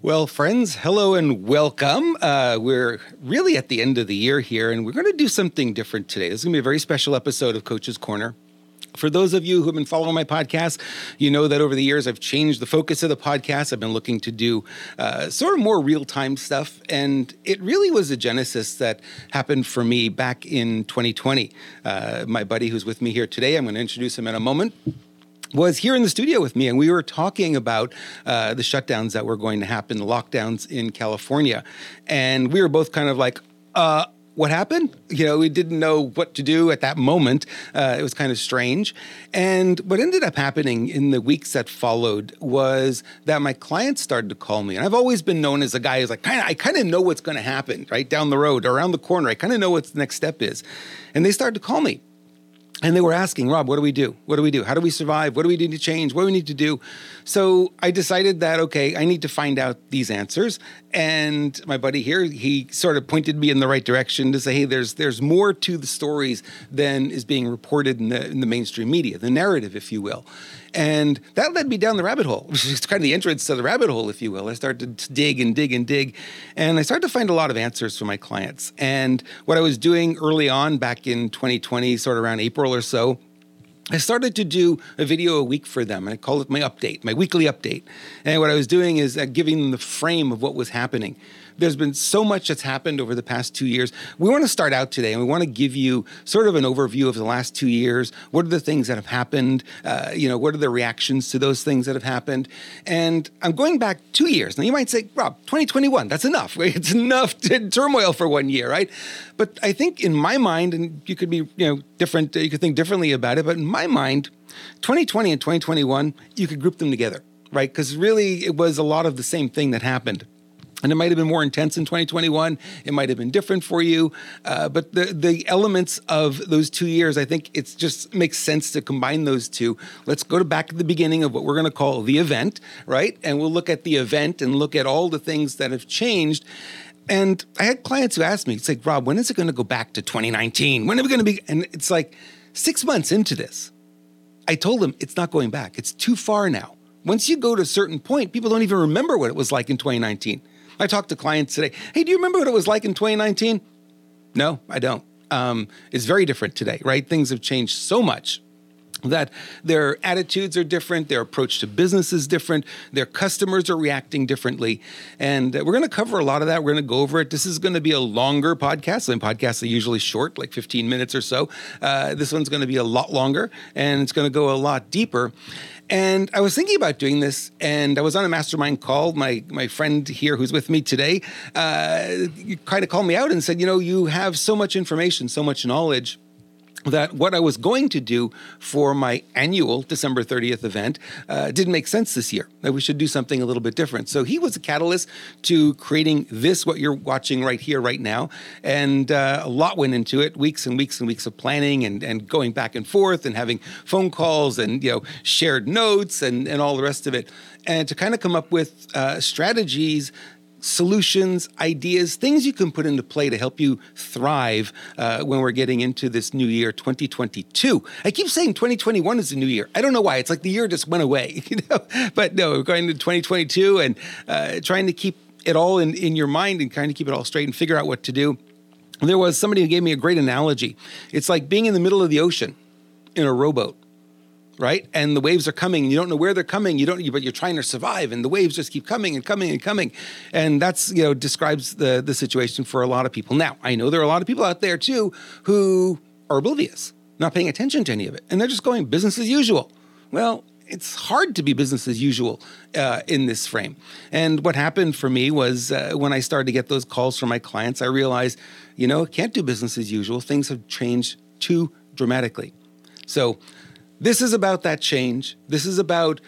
Well, friends, hello and welcome. Uh, we're really at the end of the year here, and we're going to do something different today. This is going to be a very special episode of Coach's Corner. For those of you who have been following my podcast, you know that over the years I've changed the focus of the podcast. I've been looking to do uh, sort of more real time stuff. And it really was a genesis that happened for me back in 2020. Uh, my buddy who's with me here today, I'm going to introduce him in a moment was here in the studio with me, and we were talking about uh, the shutdowns that were going to happen, the lockdowns in California, and we were both kind of like, uh, what happened? You know, we didn't know what to do at that moment. Uh, it was kind of strange. And what ended up happening in the weeks that followed was that my clients started to call me. And I've always been known as a guy who's like, kind of, I kind of know what's going to happen right down the road, around the corner. I kind of know what the next step is. And they started to call me and they were asking rob what do we do? What do we do? How do we survive? What do we need to change? What do we need to do? So i decided that okay i need to find out these answers. And my buddy here he sort of pointed me in the right direction to say hey there's there's more to the stories than is being reported in the, in the mainstream media the narrative if you will and that led me down the rabbit hole, which is kind of the entrance to the rabbit hole, if you will. I started to dig and dig and dig, and I started to find a lot of answers for my clients. And what I was doing early on back in 2020, sort of around April or so, I started to do a video a week for them, and I called it my update, my weekly update. And what I was doing is uh, giving them the frame of what was happening there's been so much that's happened over the past two years. We want to start out today and we want to give you sort of an overview of the last two years. What are the things that have happened? Uh, you know, what are the reactions to those things that have happened? And I'm going back two years. Now you might say, Rob, 2021, that's enough. It's enough to turmoil for one year, right? But I think in my mind, and you could be, you know, different, you could think differently about it, but in my mind, 2020 and 2021, you could group them together, right? Because really it was a lot of the same thing that happened. And it might have been more intense in 2021. It might have been different for you. Uh, but the, the elements of those two years, I think it just makes sense to combine those two. Let's go to back to the beginning of what we're going to call the event, right? And we'll look at the event and look at all the things that have changed. And I had clients who asked me, it's like, Rob, when is it going to go back to 2019? When are we going to be? And it's like six months into this, I told them it's not going back. It's too far now. Once you go to a certain point, people don't even remember what it was like in 2019. I talked to clients today. Hey, do you remember what it was like in 2019? No, I don't. Um, it's very different today, right? Things have changed so much that their attitudes are different, their approach to business is different, their customers are reacting differently. And uh, we're going to cover a lot of that. We're going to go over it. This is going to be a longer podcast. And podcasts are usually short, like 15 minutes or so. Uh, this one's going to be a lot longer and it's going to go a lot deeper. And I was thinking about doing this, and I was on a mastermind call. My my friend here, who's with me today, uh, kind of called me out and said, "You know, you have so much information, so much knowledge." That what I was going to do for my annual December 30th event uh, didn't make sense this year, that we should do something a little bit different. So he was a catalyst to creating this, what you're watching right here, right now. And uh, a lot went into it weeks and weeks and weeks of planning and, and going back and forth and having phone calls and, you know, shared notes and, and all the rest of it. And to kind of come up with uh, strategies solutions, ideas, things you can put into play to help you thrive uh, when we're getting into this new year, 2022. I keep saying 2021 is the new year. I don't know why. It's like the year just went away, you know. But no, we're going to 2022 and uh, trying to keep it all in, in your mind and kind of keep it all straight and figure out what to do. There was somebody who gave me a great analogy. It's like being in the middle of the ocean in a rowboat right? And the waves are coming. You don't know where they're coming. You don't, but you're trying to survive, and the waves just keep coming and coming and coming. And that's you know describes the the situation for a lot of people. Now I know there are a lot of people out there too who are oblivious, not paying attention to any of it, and they're just going business as usual. Well. It's hard to be business as usual uh, in this frame. And what happened for me was uh, when I started to get those calls from my clients, I realized, you know, can't do business as usual. Things have changed too dramatically. So this is about that change. This is about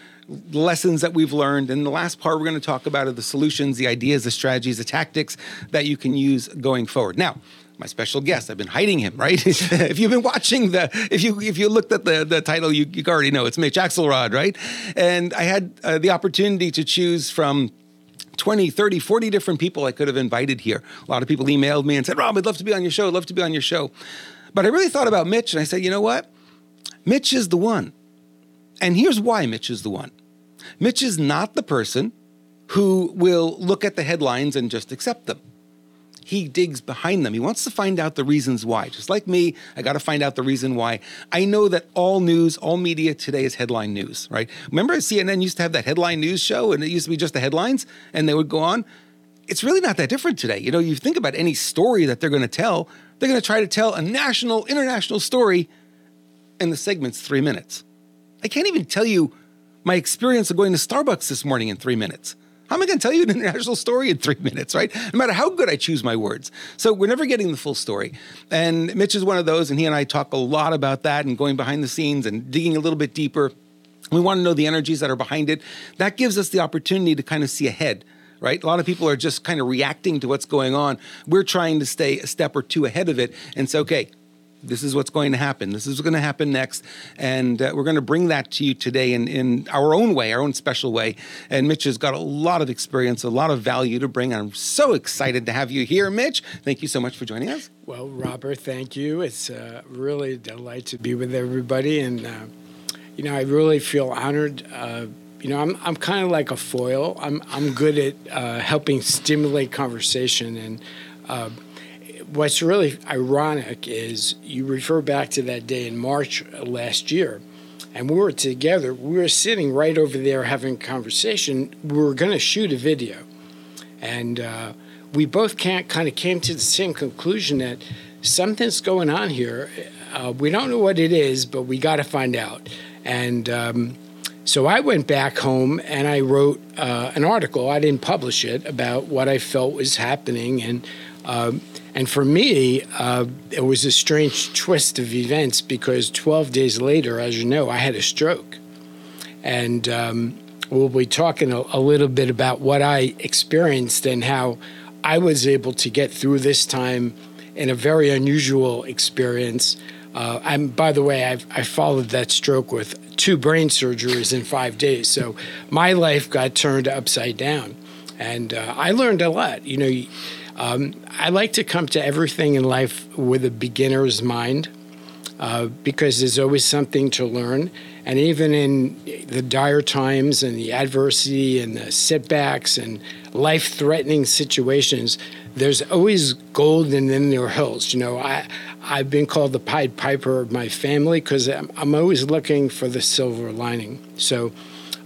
lessons that we've learned. And the last part we're going to talk about are the solutions, the ideas, the strategies, the tactics that you can use going forward. Now, my special guest. I've been hiding him, right? if you've been watching the, if you if you looked at the the title, you, you already know it's Mitch Axelrod, right? And I had uh, the opportunity to choose from 20, 30, 40 different people I could have invited here. A lot of people emailed me and said, Rob, I'd love to be on your show. I'd love to be on your show. But I really thought about Mitch and I said, you know what? Mitch is the one. And here's why Mitch is the one Mitch is not the person who will look at the headlines and just accept them. He digs behind them. He wants to find out the reasons why. Just like me, I got to find out the reason why. I know that all news, all media today is headline news, right? Remember CNN used to have that headline news show and it used to be just the headlines and they would go on? It's really not that different today. You know, you think about any story that they're going to tell, they're going to try to tell a national, international story, and the segment's three minutes. I can't even tell you my experience of going to Starbucks this morning in three minutes. How am I going to tell you an international story in three minutes, right? No matter how good I choose my words. So we're never getting the full story. And Mitch is one of those, and he and I talk a lot about that and going behind the scenes and digging a little bit deeper. We want to know the energies that are behind it. That gives us the opportunity to kind of see ahead right? A lot of people are just kind of reacting to what's going on. We're trying to stay a step or two ahead of it and say, okay, this is what's going to happen. This is what's going to happen next. And uh, we're going to bring that to you today in, in our own way, our own special way. And Mitch has got a lot of experience, a lot of value to bring. I'm so excited to have you here, Mitch. Thank you so much for joining us. Well, Robert, thank you. It's uh, really a delight to be with everybody. And, uh, you know, I really feel honored. Uh, you know, I'm, I'm kind of like a foil. I'm, I'm good at uh, helping stimulate conversation. And, uh, what's really ironic is you refer back to that day in March last year, and we were together. We were sitting right over there having a conversation. We were going to shoot a video, and uh, we both can't, kind of came to the same conclusion that something's going on here. Uh, we don't know what it is, but we got to find out. And um, so I went back home and I wrote uh, an article. I didn't publish it about what I felt was happening and. Um, and for me, uh, it was a strange twist of events because 12 days later, as you know, I had a stroke. And um, we'll be talking a, a, little bit about what I experienced and how I was able to get through this time in a very unusual experience. Uh, and by the way, I've, I followed that stroke with two brain surgeries in five days. So my life got turned upside down. And uh, I learned a lot. You know, um, I like to come to everything in life with a beginner's mind uh, because there's always something to learn. And even in the dire times and the adversity and the setbacks and life threatening situations, there's always gold in their hills. You know, I, I've been called the Pied Piper of my family because I'm, I'm always looking for the silver lining. So,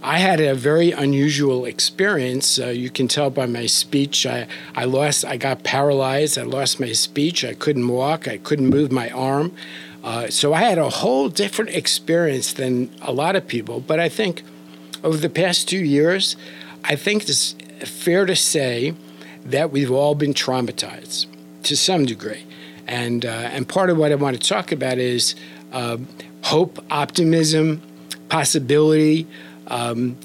I had a very unusual experience. Uh, you can tell by my speech. I, I lost, I got paralyzed. I lost my speech. I couldn't walk. I couldn't move my arm. Uh, so I had a whole different experience than a lot of people. But I think over the past two years, I think it's fair to say that we've all been traumatized to some degree. And, uh, and part of what I want to talk about is uh, hope, optimism, possibility, um,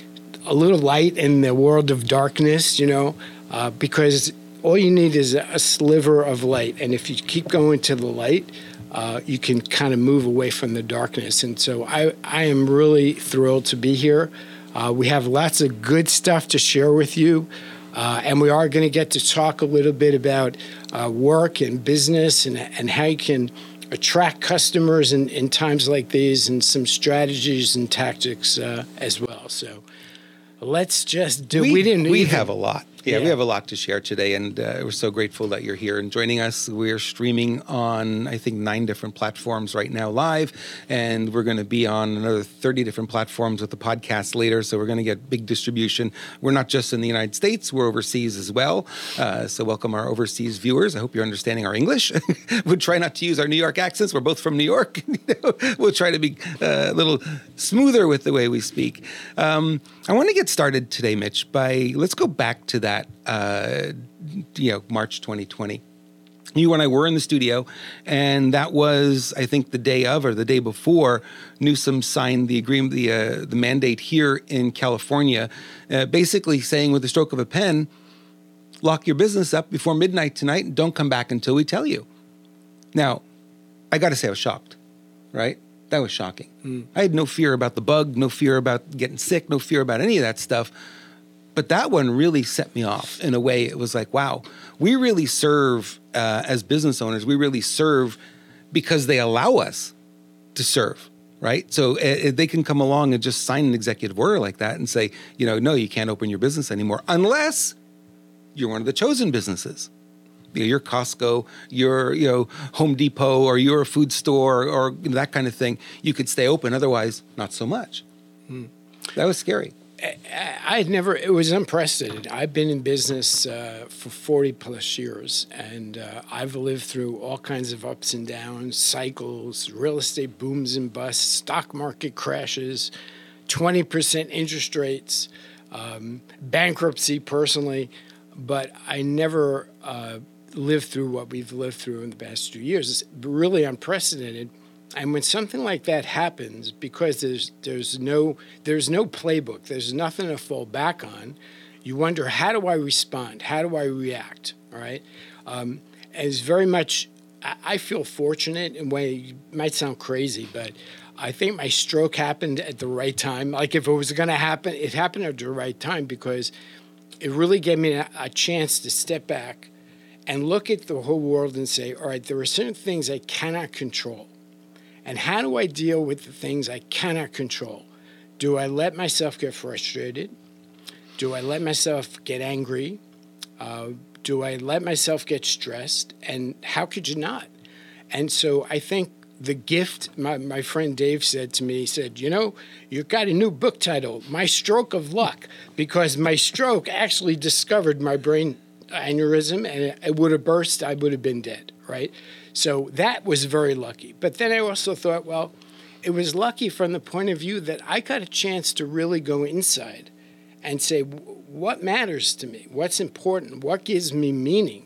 a little light in the world of darkness, you know, uh, because all you need is a sliver of light. And if you keep going to the light, uh, you can kind of move away from the darkness. And so I, I am really thrilled to be here. Uh, we have lots of good stuff to share with you. Uh, and we are going to get to talk a little bit about uh, work and business and, and how you can attract customers in, in times like these and some strategies and tactics uh, as well. So let's just do. We, we didn't. We even, have a lot. Yeah, yeah, we have a lot to share today, and uh, we're so grateful that you're here and joining us. We're streaming on, I think, nine different platforms right now live, and we're going to be on another 30 different platforms with the podcast later. So we're going to get big distribution. We're not just in the United States, we're overseas as well. Uh, so welcome our overseas viewers. I hope you're understanding our English. we'll try not to use our New York accents. We're both from New York. we'll try to be uh, a little smoother with the way we speak. Um, I want to get started today, Mitch, by let's go back to that that, uh, you know, March 2020. You and I were in the studio, and that was, I think, the day of or the day before Newsom signed the agreement, the uh, the mandate here in California, uh, basically saying with the stroke of a pen, lock your business up before midnight tonight and don't come back until we tell you. Now, I got to say, I was shocked, right? That was shocking. Mm. I had no fear about the bug, no fear about getting sick, no fear about any of that stuff. But that one really set me off in a way. It was like, wow, we really serve uh, as business owners. We really serve because they allow us to serve. right? So uh, they can come along and just sign an executive order like that and say, you know, no, you can't open your business anymore unless you're one of the chosen businesses. You know, you're Costco, you're you know Home Depot, or you're a food store, or that kind of thing. You could stay open. Otherwise, not so much. Hmm. That was scary. I had never, it was unprecedented. I've been in business uh, for 40 plus years, and uh, I've lived through all kinds of ups and downs, cycles, real estate booms and busts, stock market crashes, 20% interest rates, um, bankruptcy personally, but I never uh, lived through what we've lived through in the past two years. It's really unprecedented and when something like that happens, because there's there's no there's no playbook, there's nothing to fall back on, you wonder how do I respond? How do I react? All right, um, it's very much. I feel fortunate in a way. It might sound crazy, but I think my stroke happened at the right time. Like if it was going to happen, it happened at the right time because it really gave me a, a chance to step back and look at the whole world and say, all right, there are certain things I cannot control and how do I deal with the things I cannot control? Do I let myself get frustrated? Do I let myself get angry? Uh, do I let myself get stressed? And how could you not? And so I think the gift, my, my friend Dave said to me, he said, You know, you've got a new book title, My Stroke of Luck, because my stroke actually discovered my brain aneurysm and it would have burst, I would have been dead, right? So that was very lucky. But then I also thought, well, it was lucky from the point of view that I got a chance to really go inside and say, what matters to me? What's important? What gives me meaning?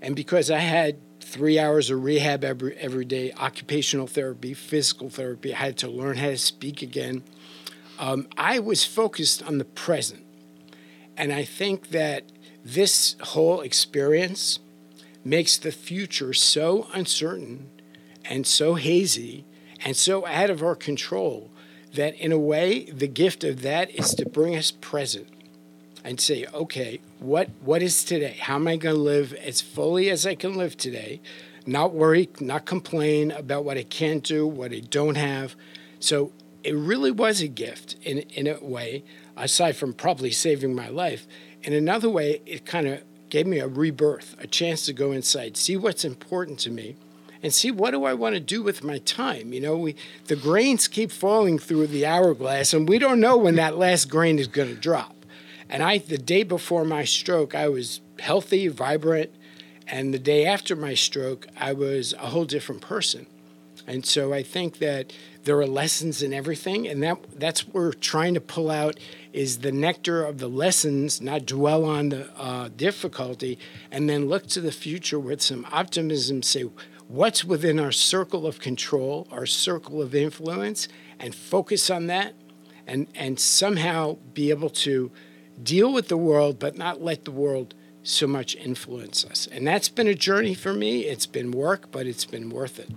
And because I had three hours of rehab every, every day, occupational therapy, physical therapy, I had to learn how to speak again. Um, I was focused on the present. And I think that this whole experience makes the future so uncertain and so hazy and so out of our control that, in a way, the gift of that is to bring us present and say, okay, what, what is today? How am I going to live as fully as I can live today? Not worry, not complain about what I can't do, what I don't have. So it really was a gift in, in a way, aside from probably saving my life. In another way, it kind of gave me a rebirth, a chance to go inside, see what's important to me, and see what do I want to do with my time. You know, we the grains keep falling through the hourglass, and we don't know when that last grain is going to drop. And I, the day before my stroke, I was healthy, vibrant, and the day after my stroke, I was a whole different person. And so I think that there are lessons in everything, and that that's what we're trying to pull out is the nectar of the lessons, not dwell on the uh, difficulty, and then look to the future with some optimism. Say what's within our circle of control, our circle of influence, and focus on that, and and somehow be able to deal with the world, but not let the world so much influence us. And that's been a journey for me. It's been work, but it's been worth it.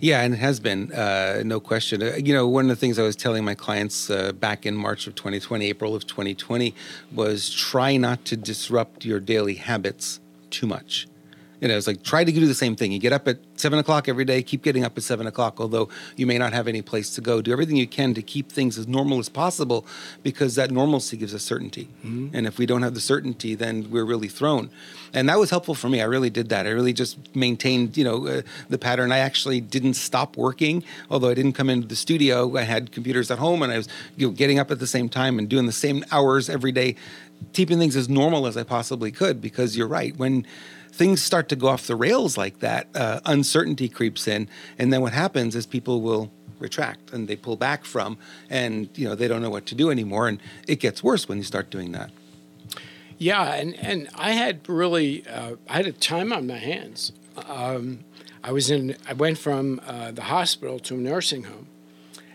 Yeah, and it has been, uh, no question. Uh, you know, one of the things I was telling my clients uh, back in March of 2020, April of 2020, was try not to disrupt your daily habits too much. You know, it's like try to do the same thing. You get up at seven o'clock every day, keep getting up at seven o'clock, although you may not have any place to go. Do everything you can to keep things as normal as possible because that normalcy gives us certainty. Mm-hmm. And if we don't have the certainty, then we're really thrown. And that was helpful for me. I really did that. I really just maintained, you know, uh, the pattern. I actually didn't stop working, although I didn't come into the studio. I had computers at home and I was you know, getting up at the same time and doing the same hours every day, keeping things as normal as I possibly could because you're right. When things start to go off the rails like that, uh, uncertainty creeps in, and then what happens is people will retract and they pull back from, and you know they don't know what to do anymore, and it gets worse when you start doing that. Yeah, and and I had really uh, I had a time on my hands. Um, I was in I went from uh, the hospital to a nursing home,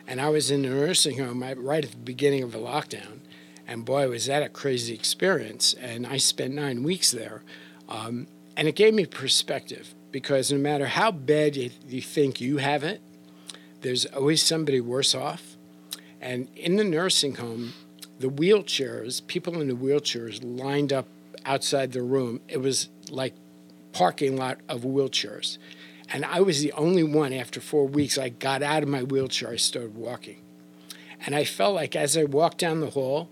and I was in the nursing home right at the beginning of the lockdown, and boy was that a crazy experience. And I spent nine weeks there. Um, and it gave me perspective because no matter how bad you, think you have it, there's always somebody worse off. And in the nursing home, the wheelchairs, people in the wheelchairs lined up outside the room. It was like parking lot of wheelchairs. And I was the only one after four weeks. I got out of my wheelchair, I started walking. And I felt like as I walked down the hall,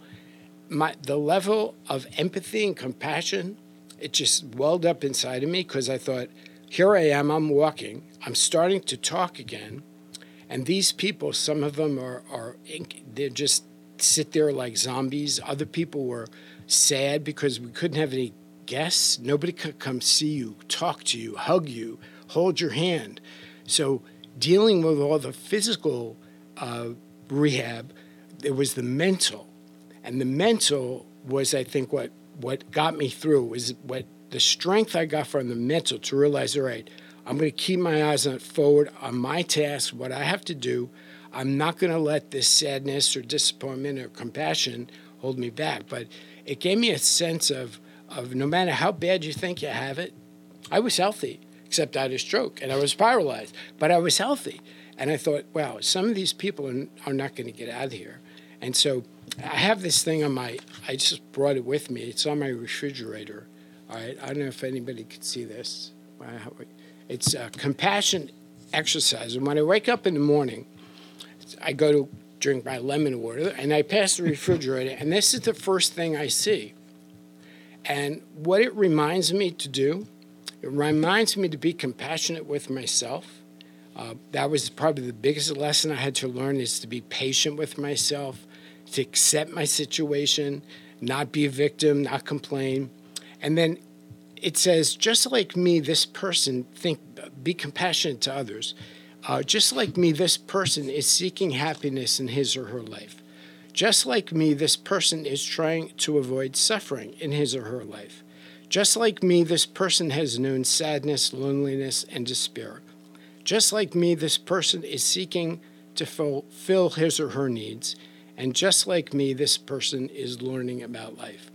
my, the level of empathy and compassion, it just welled up inside of me because I thought, here I am, I'm walking, I'm starting to talk again. And these people, some of them are, are they're just sit there like zombies. Other people were sad because we couldn't have any guests. Nobody could come see you, talk to you, hug you, hold your hand. So dealing with all the physical uh, rehab, there was the mental, and the mental was, I think, what what got me through was what the strength I got from the mental to realize, all right, I'm going to keep my eyes on forward on my task, what I have to do. I'm not going to let this sadness or disappointment or compassion hold me back. But it gave me a sense of, of no matter how bad you think you have it, I was healthy, except I had a stroke and I was paralyzed, but I was healthy. And I thought, wow, some of these people are, are not going to get out of here. And so I have this thing on my, I just brought it with me. It's on my refrigerator. All right. I don't know if anybody could see this. It's a compassion exercise. And when I wake up in the morning, I go to drink my lemon water and I pass the refrigerator, and this is the first thing I see. And what it reminds me to do, it reminds me to be compassionate with myself. Uh, that was probably the biggest lesson I had to learn is to be patient with myself, to accept my situation, not be a victim, not complain. And then it says, just like me, this person think be compassionate to others. Uh, just like me, this person is seeking happiness in his or her life. Just like me, this person is trying to avoid suffering in his or her life. Just like me, this person has known sadness, loneliness, and despair. Just like me, this person is seeking to fulfill his or her needs. And just like me, this person is learning about life.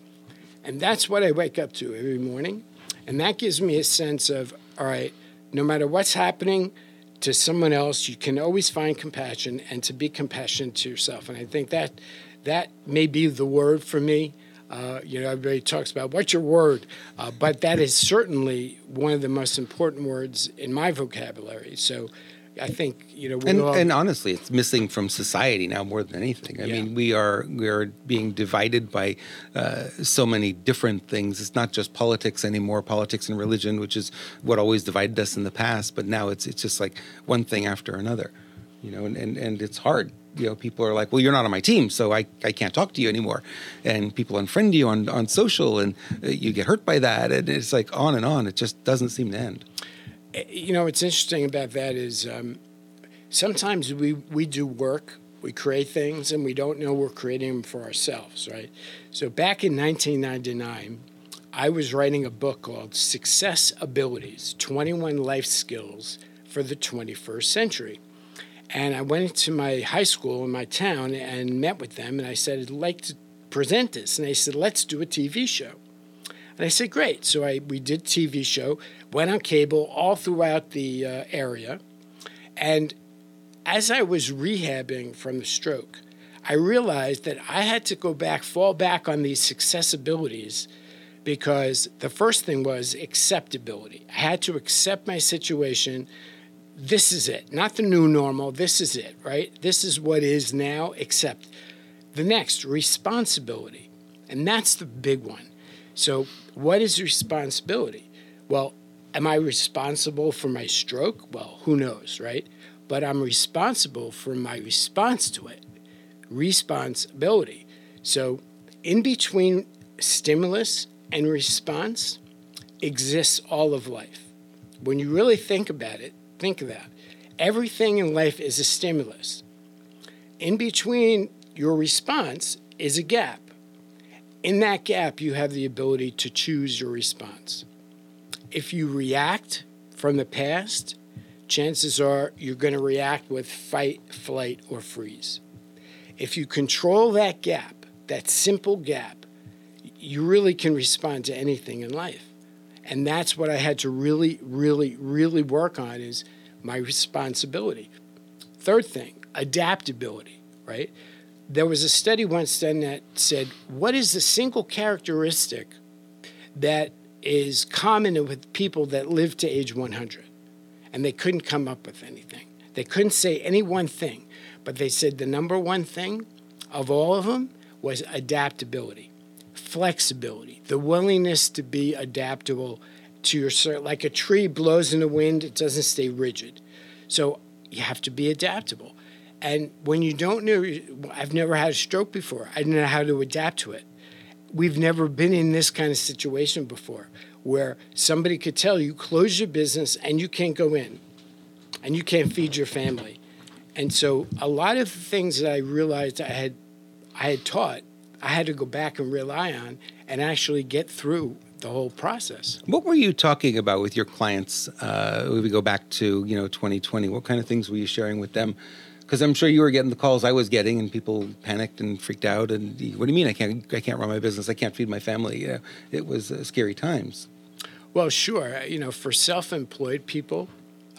And that's what I wake up to every morning. And that gives me a sense of, all right, no matter what's happening, to someone else, you can always find compassion and to be compassionate to yourself. And I think that that may be the word for me. Uh, you know, everybody talks about what's your word, uh, but that is certainly one of the most important words in my vocabulary. So I think you know, and, all... and, honestly, it's missing from society now more than anything. I yeah. mean, we are we are being divided by uh, so many different things. It's not just politics anymore, politics and religion, which is what always divided us in the past. But now it's it's just like one thing after another, you know, and and, and it's hard. You know, people are like, "Well, you're not on my team, so I, I can't talk to you anymore," and people unfriend you on on social, and uh, you get hurt by that, and it's like on and on. It just doesn't seem to end. Eh, you know, what's interesting about that is um, sometimes we, we do work, we create things, and we don't know we're creating them for ourselves, right? So back in 1999, I was writing a book called Success Abilities 21 Life Skills for the 21st Century. And I went into my high school in my town and met with them, and I said, I'd like to present this. And they said, let's do a TV show. And I said, great. So I, we did TV show, went on cable all throughout the uh, area. And as I was rehabbing from the stroke, I realized that I had to go back, fall back on these success abilities because the first thing was acceptability. I had to accept my situation. This is it, not the new normal. This is it, right? This is what is now, accept. The next, responsibility. And that's the big one. So, what is responsibility? Well, am I responsible for my stroke? Well, who knows, right? But I'm responsible for my response to it. Responsibility. So, in between stimulus and response exists all of life. When you really think about it, think of that. Everything in life is a stimulus. In between your response is a gap. In that gap, you have the ability to choose your response. If you react from the past, chances are you're going to react with fight, flight, or freeze. If you control that gap, that simple gap, you really can respond to anything in life. And that's what I had to really, really, really work on is my responsibility. Third thing, adaptability, right? There was a study once done that said, what is the single characteristic that is common with people that live to age 100? and they couldn't come up with anything. They couldn't say any one thing, but they said the number one thing of all of them was adaptability, flexibility, the willingness to be adaptable to your like a tree blows in the wind, it doesn't stay rigid. So you have to be adaptable. And when you don't know, I've never had a stroke before. I don't know how to adapt to it. We've never been in this kind of situation before where somebody could tell you, close your business and you can't go in and you can't feed your family. And so a lot of the things that I realized I had I had taught, I had to go back and rely on and actually get through the whole process. What were you talking about with your clients? Uh, we go back to you know 2020, what kind of things were you sharing with them? Because I'm sure you were getting the calls I was getting, and people panicked and freaked out. And what do you mean I can't I can't run my business? I can't feed my family? It was uh, scary times. Well, sure. You know, for self-employed people,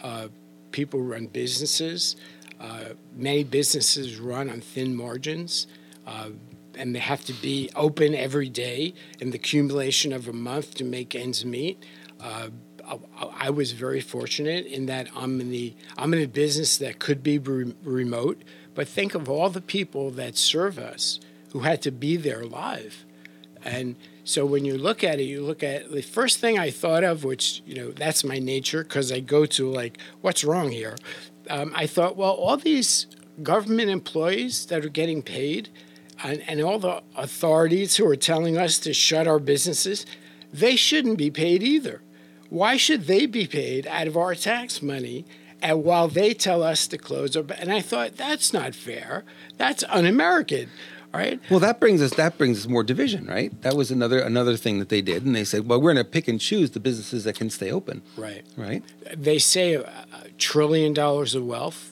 uh, people run businesses. Uh, many businesses run on thin margins. Uh, and they have to be open every day in the accumulation of a month to make ends meet. I, I, was very fortunate in that I'm in the I'm in a business that could be re- remote, but think of all the people that serve us who had to be there live, and so when you look at it, you look at the first thing I thought of, which you know that's my nature because I go to like what's wrong here. Um, I thought, well, all these government employees that are getting paid and, and all the authorities who are telling us to shut our businesses, they shouldn't be paid either. Why should they be paid out of our tax money and while they tell us to close our and I thought that's not fair. That's un-American. Right. Well, that brings us that brings us more division, right? That was another another thing that they did, and they said, "Well, we're going to pick and choose the businesses that can stay open." Right. Right. They say a, a trillion dollars of wealth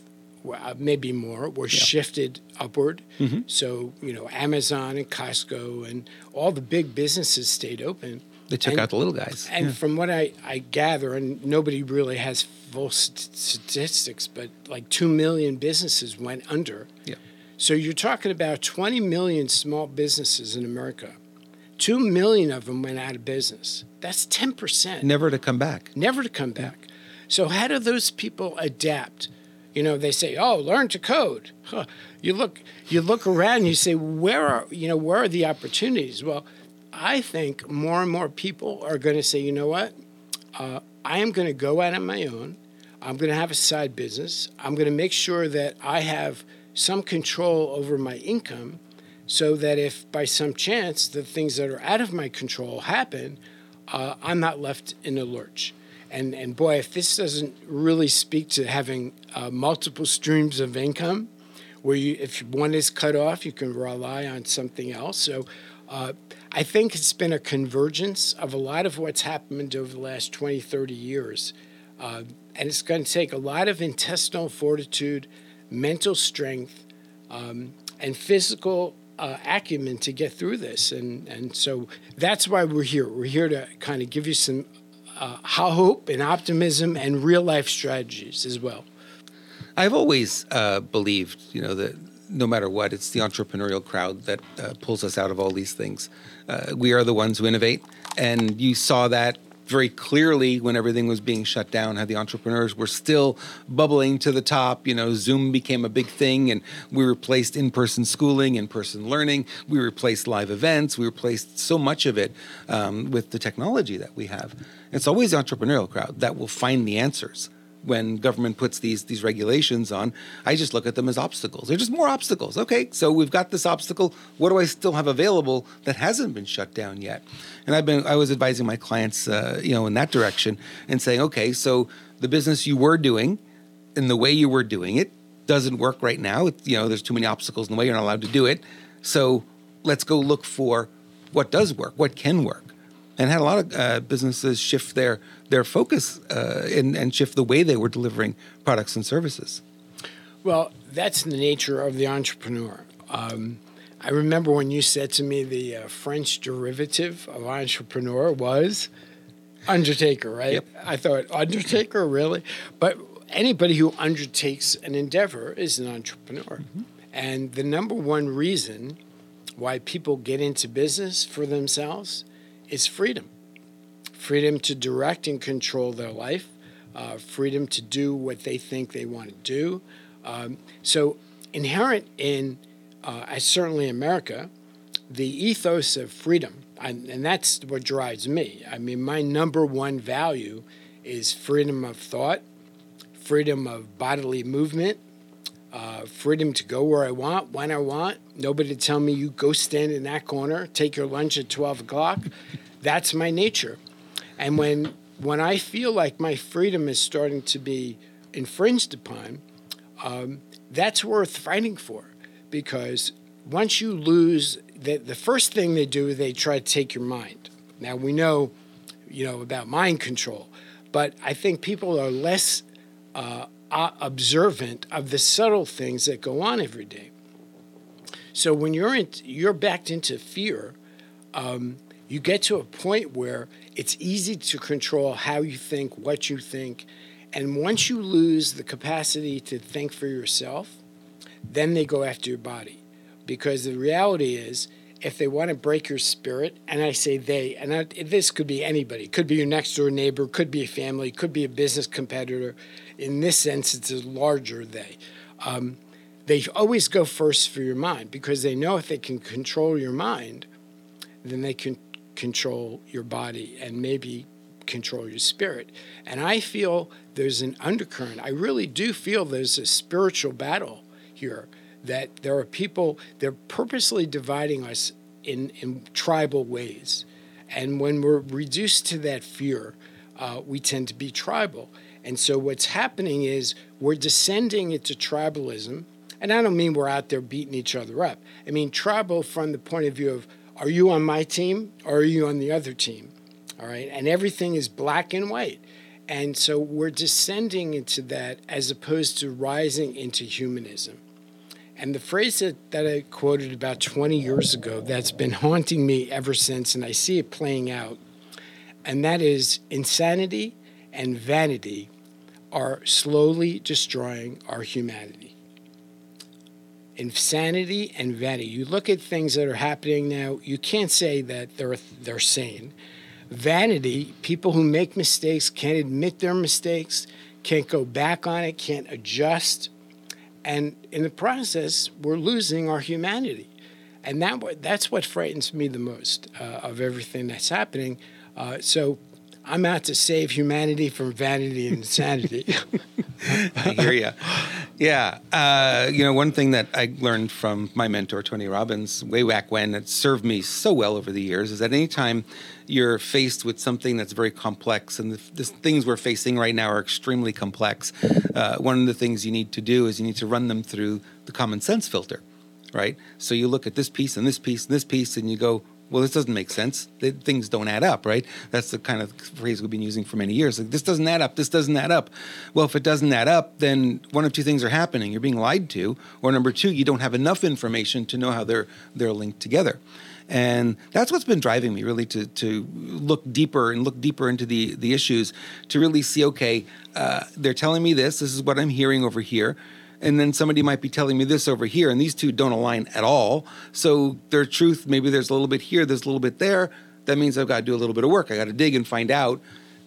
uh, maybe more, were yeah. shifted upward. Mm-hmm. So, you know, Amazon and Costco and all the big businesses stayed open. They took and, out the little guys. And yeah. from what I, I gather, and nobody really has full st- statistics, but like 2 million businesses went under. Yeah. So you're talking about 20 million small businesses in America. 2 million of them went out of business. That's 10%. Never to come back. Never to come back. So, how do those people adapt? You know, they say, "Oh, learn to code." Huh. You look, you look around, and you say, "Where are you know where are the opportunities?" Well, I think more and more people are going to say, "You know what? Uh, I am going to go out on my own. I'm going to have a side business. I'm going to make sure that I have some control over my income." So that if by some chance the things that are out of my control happen, uh, I'm not left in a lurch. And and boy, if this doesn't really speak to having uh, multiple streams of income, where you if one is cut off, you can rely on something else. So. Uh, I think it's been a convergence of a lot of what's happened over the last 20, 30 years. Uh, and it's going to take a lot of intestinal fortitude, mental strength, um, and physical uh, acumen to get through this. And, and so that's why we're here. We're here to kind of give you some uh, hope and optimism and real life strategies as well. I've always uh, believed, you know, that no matter what, it's the entrepreneurial crowd that uh, pulls us out of all these things. Uh, we are the ones who innovate, and you saw that very clearly when everything was being shut down how the entrepreneurs were still bubbling to the top. You know zoom became a big thing and we replaced in-person schooling in-person learning. We replaced live events. We replaced so much of it um, with the technology that we have. It's always the entrepreneurial crowd that will find the answers when government puts these these regulations on, I just look at them as obstacles. They're just more obstacles. Okay, so we've got this obstacle. What do I still have available that hasn't been shut down yet? And I've been I was advising my clients, uh, you know, in that direction and saying, okay, so the business you were doing, and the way you were doing it, doesn't work right now. It, you know, there's too many obstacles in the way. You're not allowed to do it. So let's go look for what does work, what can work and had a lot of uh, businesses shift their their focus uh, and, and shift the way they were delivering products and services. Well, that's the nature of the entrepreneur. Um, I remember when you said to me the uh, French derivative of entrepreneur was undertaker, right? Yep. I thought undertaker, really? But anybody who undertakes an endeavor is an entrepreneur. Mm-hmm. And the number one reason why people get into business for themselves is freedom freedom to direct and control their life, uh, freedom to do what they think they want to do. Um, so, inherent in, uh, certainly America, the ethos of freedom, and, and that's what drives me. I mean, my number one value is freedom of thought, freedom of bodily movement, uh, freedom to go where I want, when I want. Nobody to tell me you go stand in that corner, take your lunch at 12 o'clock. That's my nature. And when when I feel like my freedom is starting to be infringed upon, um, that's worth fighting for, because once you lose, the, the first thing they do, they try to take your mind. Now we know, you know, about mind control, but I think people are less uh, observant of the subtle things that go on every day. So when you're in, you're backed into fear, um, you get to a point where it's easy to control how you think, what you think, and once you lose the capacity to think for yourself, then they go after your body, because the reality is if they want to break your spirit, and I say they, and I, this could be anybody, could be your next door neighbor, could be a family, could be a business competitor. In this sense, it's a larger they. Um, they always go first for your mind because they know if they can control your mind, then they can control your body and maybe control your spirit. And I feel there's an undercurrent. I really do feel there's a spiritual battle here that there are people, they're purposely dividing us in, in tribal ways. And when we're reduced to that fear, uh, we tend to be tribal. And so what's happening is we're descending into tribalism. And I don't mean we're out there beating each other up. I mean tribal from the point of view of are you on my team or are you on the other team? All right. And everything is black and white. And so we're descending into that as opposed to rising into humanism. And the phrase that, that I quoted about 20 years ago that's been haunting me ever since, and I see it playing out, and that is insanity and vanity are slowly destroying our humanity. Insanity and vanity. You look at things that are happening now, you can't say that they're, they're sane. Vanity, people who make mistakes can't admit their mistakes, can't go back on it, can't adjust and in the process, we're losing our humanity. And that, that's what frightens me the most uh, of everything that's happening. Uh, so I'm out to save humanity from vanity and insanity. I hear you. Yeah. Uh, you know, one thing that I learned from my mentor, Tony Robbins, way back when, that served me so well over the years, is that anytime you're faced with something that's very complex, and the, the things we're facing right now are extremely complex, uh, one of the things you need to do is you need to run them through the common sense filter, right? So you look at this piece and this piece and this piece, and you go, well, this doesn't make sense. things don't add up, right? That's the kind of phrase we've been using for many years. Like, this doesn't add up. This doesn't add up. Well, if it doesn't add up, then one of two things are happening. You're being lied to, or number two, you don't have enough information to know how they're they're linked together. And that's what's been driving me really to to look deeper and look deeper into the the issues to really see. Okay, uh, they're telling me this. This is what I'm hearing over here and then somebody might be telling me this over here and these two don't align at all. So their truth maybe there's a little bit here there's a little bit there. That means i've got to do a little bit of work. I got to dig and find out.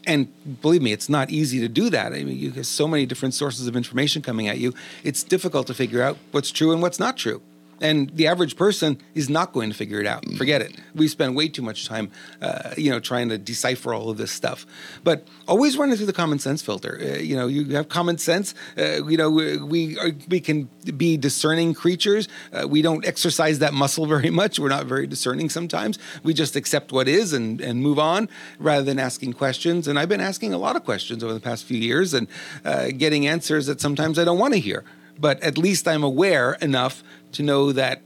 And believe me it's not easy to do that. I mean you have so many different sources of information coming at you. It's difficult to figure out what's true and what's not true and the average person is not going to figure it out. Forget it. We spend way too much time, uh, you know, trying to decipher all of this stuff. But always run it through the common sense filter. Uh, you know, you have common sense. Uh, you know, we are, we can be discerning creatures. Uh, we don't exercise that muscle very much. We're not very discerning sometimes. We just accept what is and and move on rather than asking questions. And I've been asking a lot of questions over the past few years and uh, getting answers that sometimes I don't want to hear but at least I'm aware enough to know that,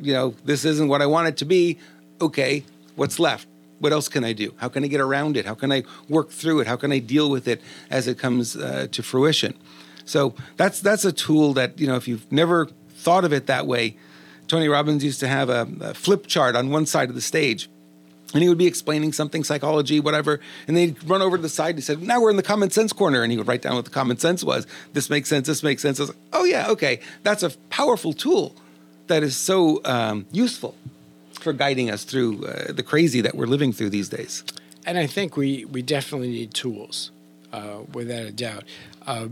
you know, this isn't what I want it to be. Okay, what's left? What else can I do? How can I get around it? How can I work through it? How can I deal with it as it comes uh, to fruition? So that's that's a tool that you know if you've never thought of it that way. Tony Robbins used to have a, a flip chart on one side of the stage and he would be explaining something, psychology, whatever, and they'd run over to the side. And he said, "Now we're in the common sense corner," and he would write down what the common sense was. This makes sense. This makes sense. I was like, "Oh yeah, okay, that's a powerful tool that is so um, useful for guiding us through uh, the crazy that we're living through these days." And I think we we definitely need tools. uh, without a doubt. Uh,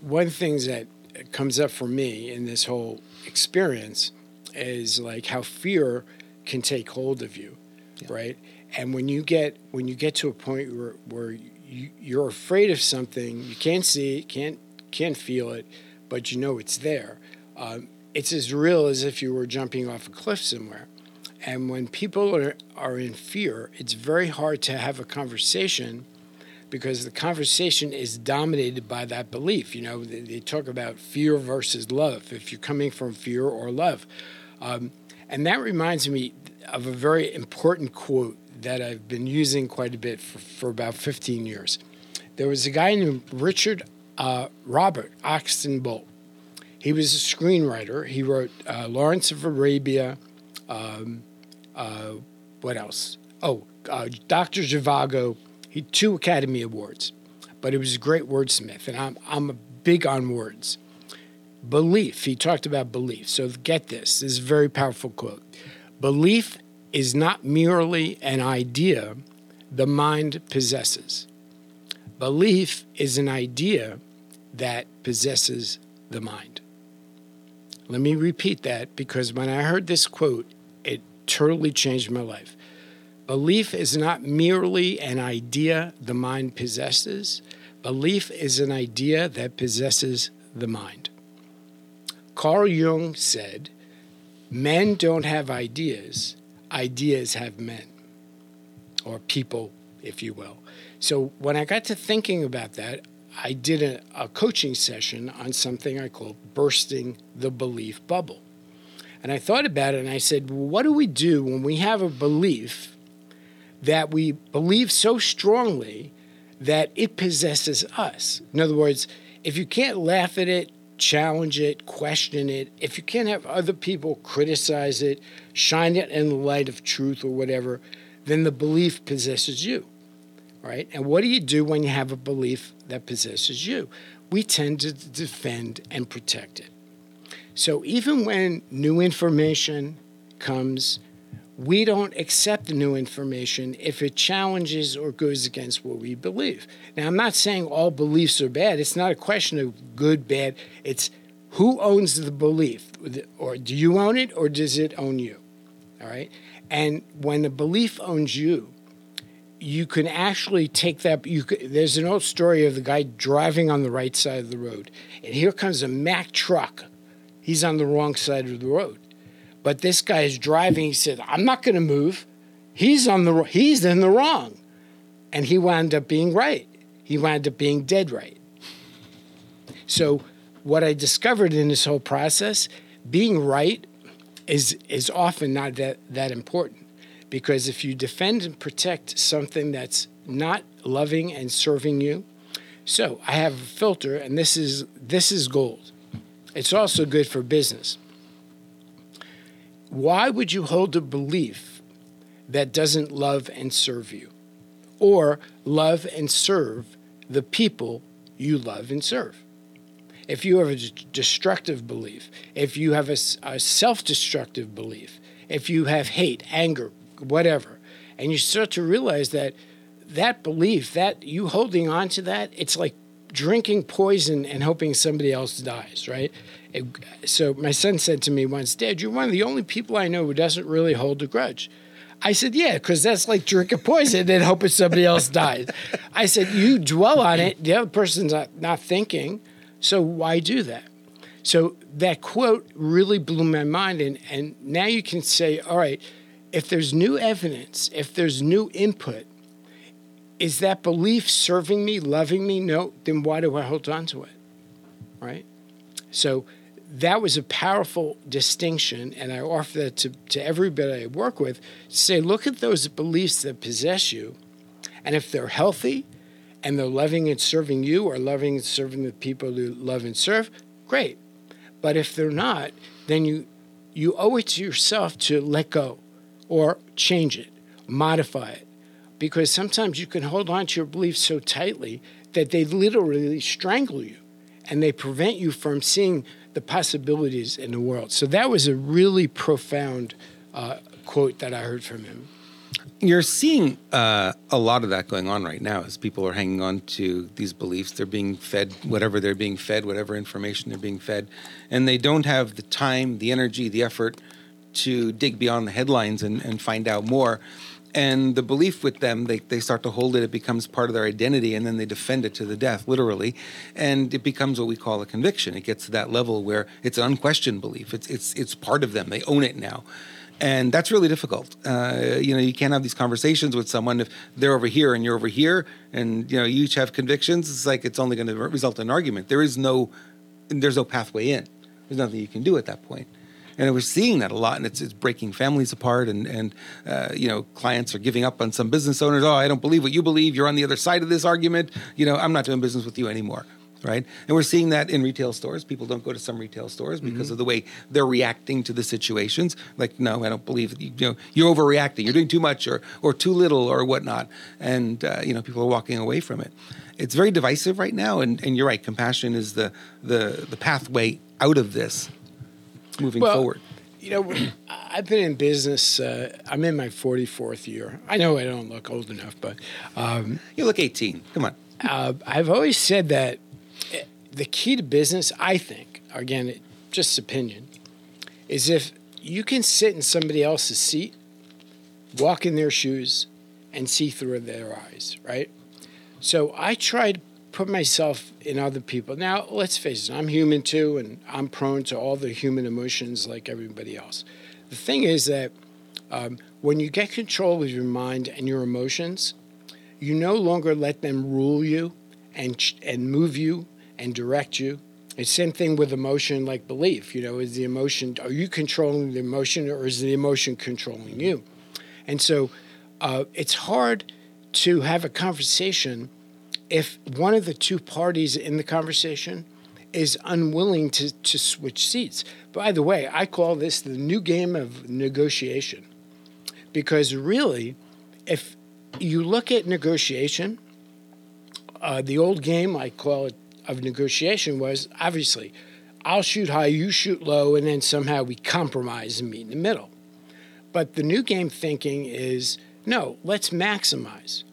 one thing that comes up for me in this whole experience is like how fear can take hold of you, yeah. right? And when you get when you get to a point where where you, you're afraid of something, you can't see it, can't can't feel it, but you know it's there. Um, it's as real as if you were jumping off a cliff somewhere. And when people are, are in fear, it's very hard to have a conversation because the conversation is dominated by that belief. You know, they, they talk about fear versus love, if you're coming from fear or love. Um, and that reminds me of a very important quote that I've been using quite a bit for, for about 15 years. There was a guy named Richard uh, Robert Oxton Bolt. He was a screenwriter. He wrote uh, Lawrence of Arabia. Um, uh, what else? Oh, uh, Dr. Zhivago. He two Academy Awards, but he was a great wordsmith, and I'm I'm big on words. Belief. He talked about belief. So get this. This is a very powerful quote. Belief is not merely an idea the mind possesses. Belief is an idea that possesses the mind. Let me repeat that because when I heard this quote, it totally changed my life. Belief is not merely an idea the mind possesses, belief is an idea that possesses the mind. Carl Jung said, Men don't have ideas, ideas have men, or people, if you will. So when I got to thinking about that, I did a, a coaching session on something I call bursting the belief bubble. And I thought about it and I said, well, what do we do when we have a belief that we believe so strongly that it possesses us. In other words, if you can't laugh at it, challenge it, question it, if you can't have other people criticize it, shine it in the light of truth or whatever, then the belief possesses you. Right? And what do you do when you have a belief that possesses you? We tend to defend and protect it. So even when new information comes, we don't accept new information if it challenges or goes against what we believe. Now, I'm not saying all beliefs are bad. It's not a question of good, bad. It's who owns the belief? Or do you own it or does it own you? All right. And when a belief owns you, you can actually take that. You there's an old story of the guy driving on the right side of the road, and here comes a Mack truck. He's on the wrong side of the road but this guy is driving. He said, I'm not going to move. He's on the he's in the wrong. And he wound up being right. He wound up being dead right. So what I discovered in this whole process, being right is is often not that, that important. Because if you defend and protect something that's not loving and serving you, so I have a filter and this is this is gold. It's also good for business why would you hold a belief that doesn't love and serve you or love and serve the people you love and serve? If you have a destructive belief, if you have a, a self destructive belief, if you have hate, anger, whatever, and you start to realize that that belief, that you holding on to that, it's like drinking poison and hoping somebody else dies, right? So my son said to me once, Dad, you're one of the only people I know who doesn't really hold a grudge. I said, Yeah, because that's like drinking poison and hoping somebody else dies. I said, You dwell on it, the other person's not, not thinking, so why do that? So that quote really blew my mind. And, and now you can say, All right, if there's new evidence, if there's new input, is that belief serving me, loving me? No, then why do I hold on to it? Right? So that was a powerful distinction, and I offer that to, to everybody I work with say, look at those beliefs that possess you, and if they're healthy and they're loving and serving you or loving and serving the people you love and serve, great. But if they're not, then you you owe it to yourself to let go or change it, modify it. Because sometimes you can hold on to your beliefs so tightly that they literally strangle you and they prevent you from seeing the possibilities in the world. So that was a really profound uh, quote that I heard from him. You're seeing uh, a lot of that going on right now as people are hanging on to these beliefs. They're being fed whatever they're being fed, whatever information they're being fed, and they don't have the time, the energy, the effort to dig beyond the headlines and, and find out more. And the belief with them, they, they start to hold it, it becomes part of their identity, and then they defend it to the death, literally. And it becomes what we call a conviction. It gets to that level where it's an unquestioned belief. It's, it's, it's part of them. They own it now and that's really difficult. Uh, you know, you can't have these conversations with someone if they're over here and you're over here, and you know you each have convictions. It's like it's only going to result in argument. There is no, there's no pathway in. There's nothing you can do at that point. And we're seeing that a lot, and it's, it's breaking families apart. And and uh, you know, clients are giving up on some business owners. Oh, I don't believe what you believe. You're on the other side of this argument. You know, I'm not doing business with you anymore right? And we're seeing that in retail stores. People don't go to some retail stores because mm-hmm. of the way they're reacting to the situations. Like, no, I don't believe you, you know you're overreacting. You're doing too much or or too little or whatnot. And uh, you know, people are walking away from it. It's very divisive right now. And and you're right. Compassion is the the the pathway out of this, moving well, forward. You know, I've been in business. Uh, I'm in my 44th year. I know I don't look old enough, but um, you look 18. Come on. Uh, I've always said that the key to business, I think, again, it, just opinion, is if you can sit in somebody else's seat, walk in their shoes, and see through their eyes, right? So I try to put myself in other people. Now, let's face it, I'm human too, and I'm prone to all the human emotions like everybody else. The thing is that um, when you get control of your mind and your emotions, you no longer let them rule you and, and move you and direct you. It's same thing with emotion like belief. You know, is the emotion, are you controlling the emotion or is the emotion controlling you? And so uh, it's hard to have a conversation if one of the two parties in the conversation is unwilling to, to switch seats. By the way, I call this the new game of negotiation. Because really, if you look at negotiation, uh, the old game, I call it of negotiation was obviously I'll shoot high, you shoot low, and then somehow we compromise and meet in the middle. But the new game thinking is no, let's maximize.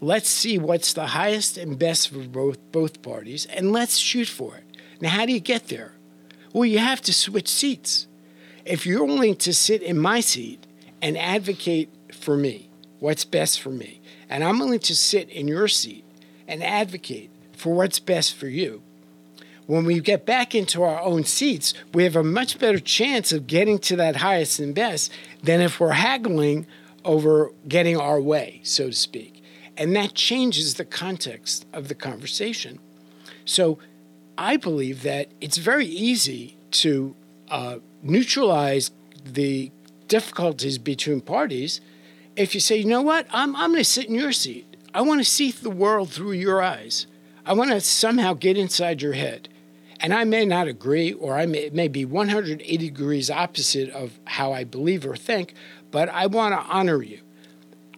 Let's see what's the highest and best for both, both parties, and let's shoot for it. Now, how do you get there? Well, you have to switch seats. If you're willing to sit in my seat and advocate for me, what's best for me, and I'm willing to sit in your seat and advocate for what's best for you. When we get back into our own seats, we have a much better chance of getting to that highest and best than if we're haggling over getting our way, so to speak. And that changes the context of the conversation. So I believe that it's very easy to uh, neutralize the difficulties between parties if you say, you know what, I'm, I'm going to sit in your seat. I want to see the world through your eyes. I want to somehow get inside your head. And I may not agree, or I may, may be 180 degrees opposite of how I believe or think, but I want to honor you.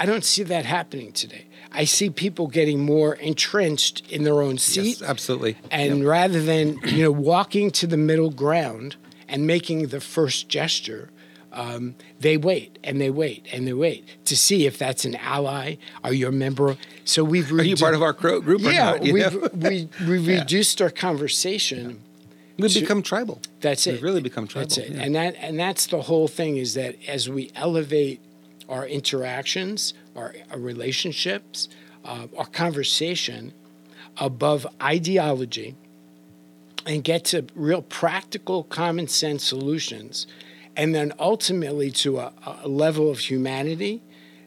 I don't see that happening today. I see people getting more entrenched in their own seat. Yes, absolutely. And yep. rather than, you know, walking to the middle ground and making the first gesture, um, they wait and they wait and they wait to see if that's an ally. Are you a member? So we've redu- are you part of our group? Yeah, we've, we we yeah. reduced our conversation. Yeah. We've to, become tribal. That's it. We've really become tribal. That's it. Yeah. And that and that's the whole thing is that as we elevate our interactions, our, our relationships, uh, our conversation above ideology, and get to real practical, common sense solutions and then ultimately to a, a level of humanity,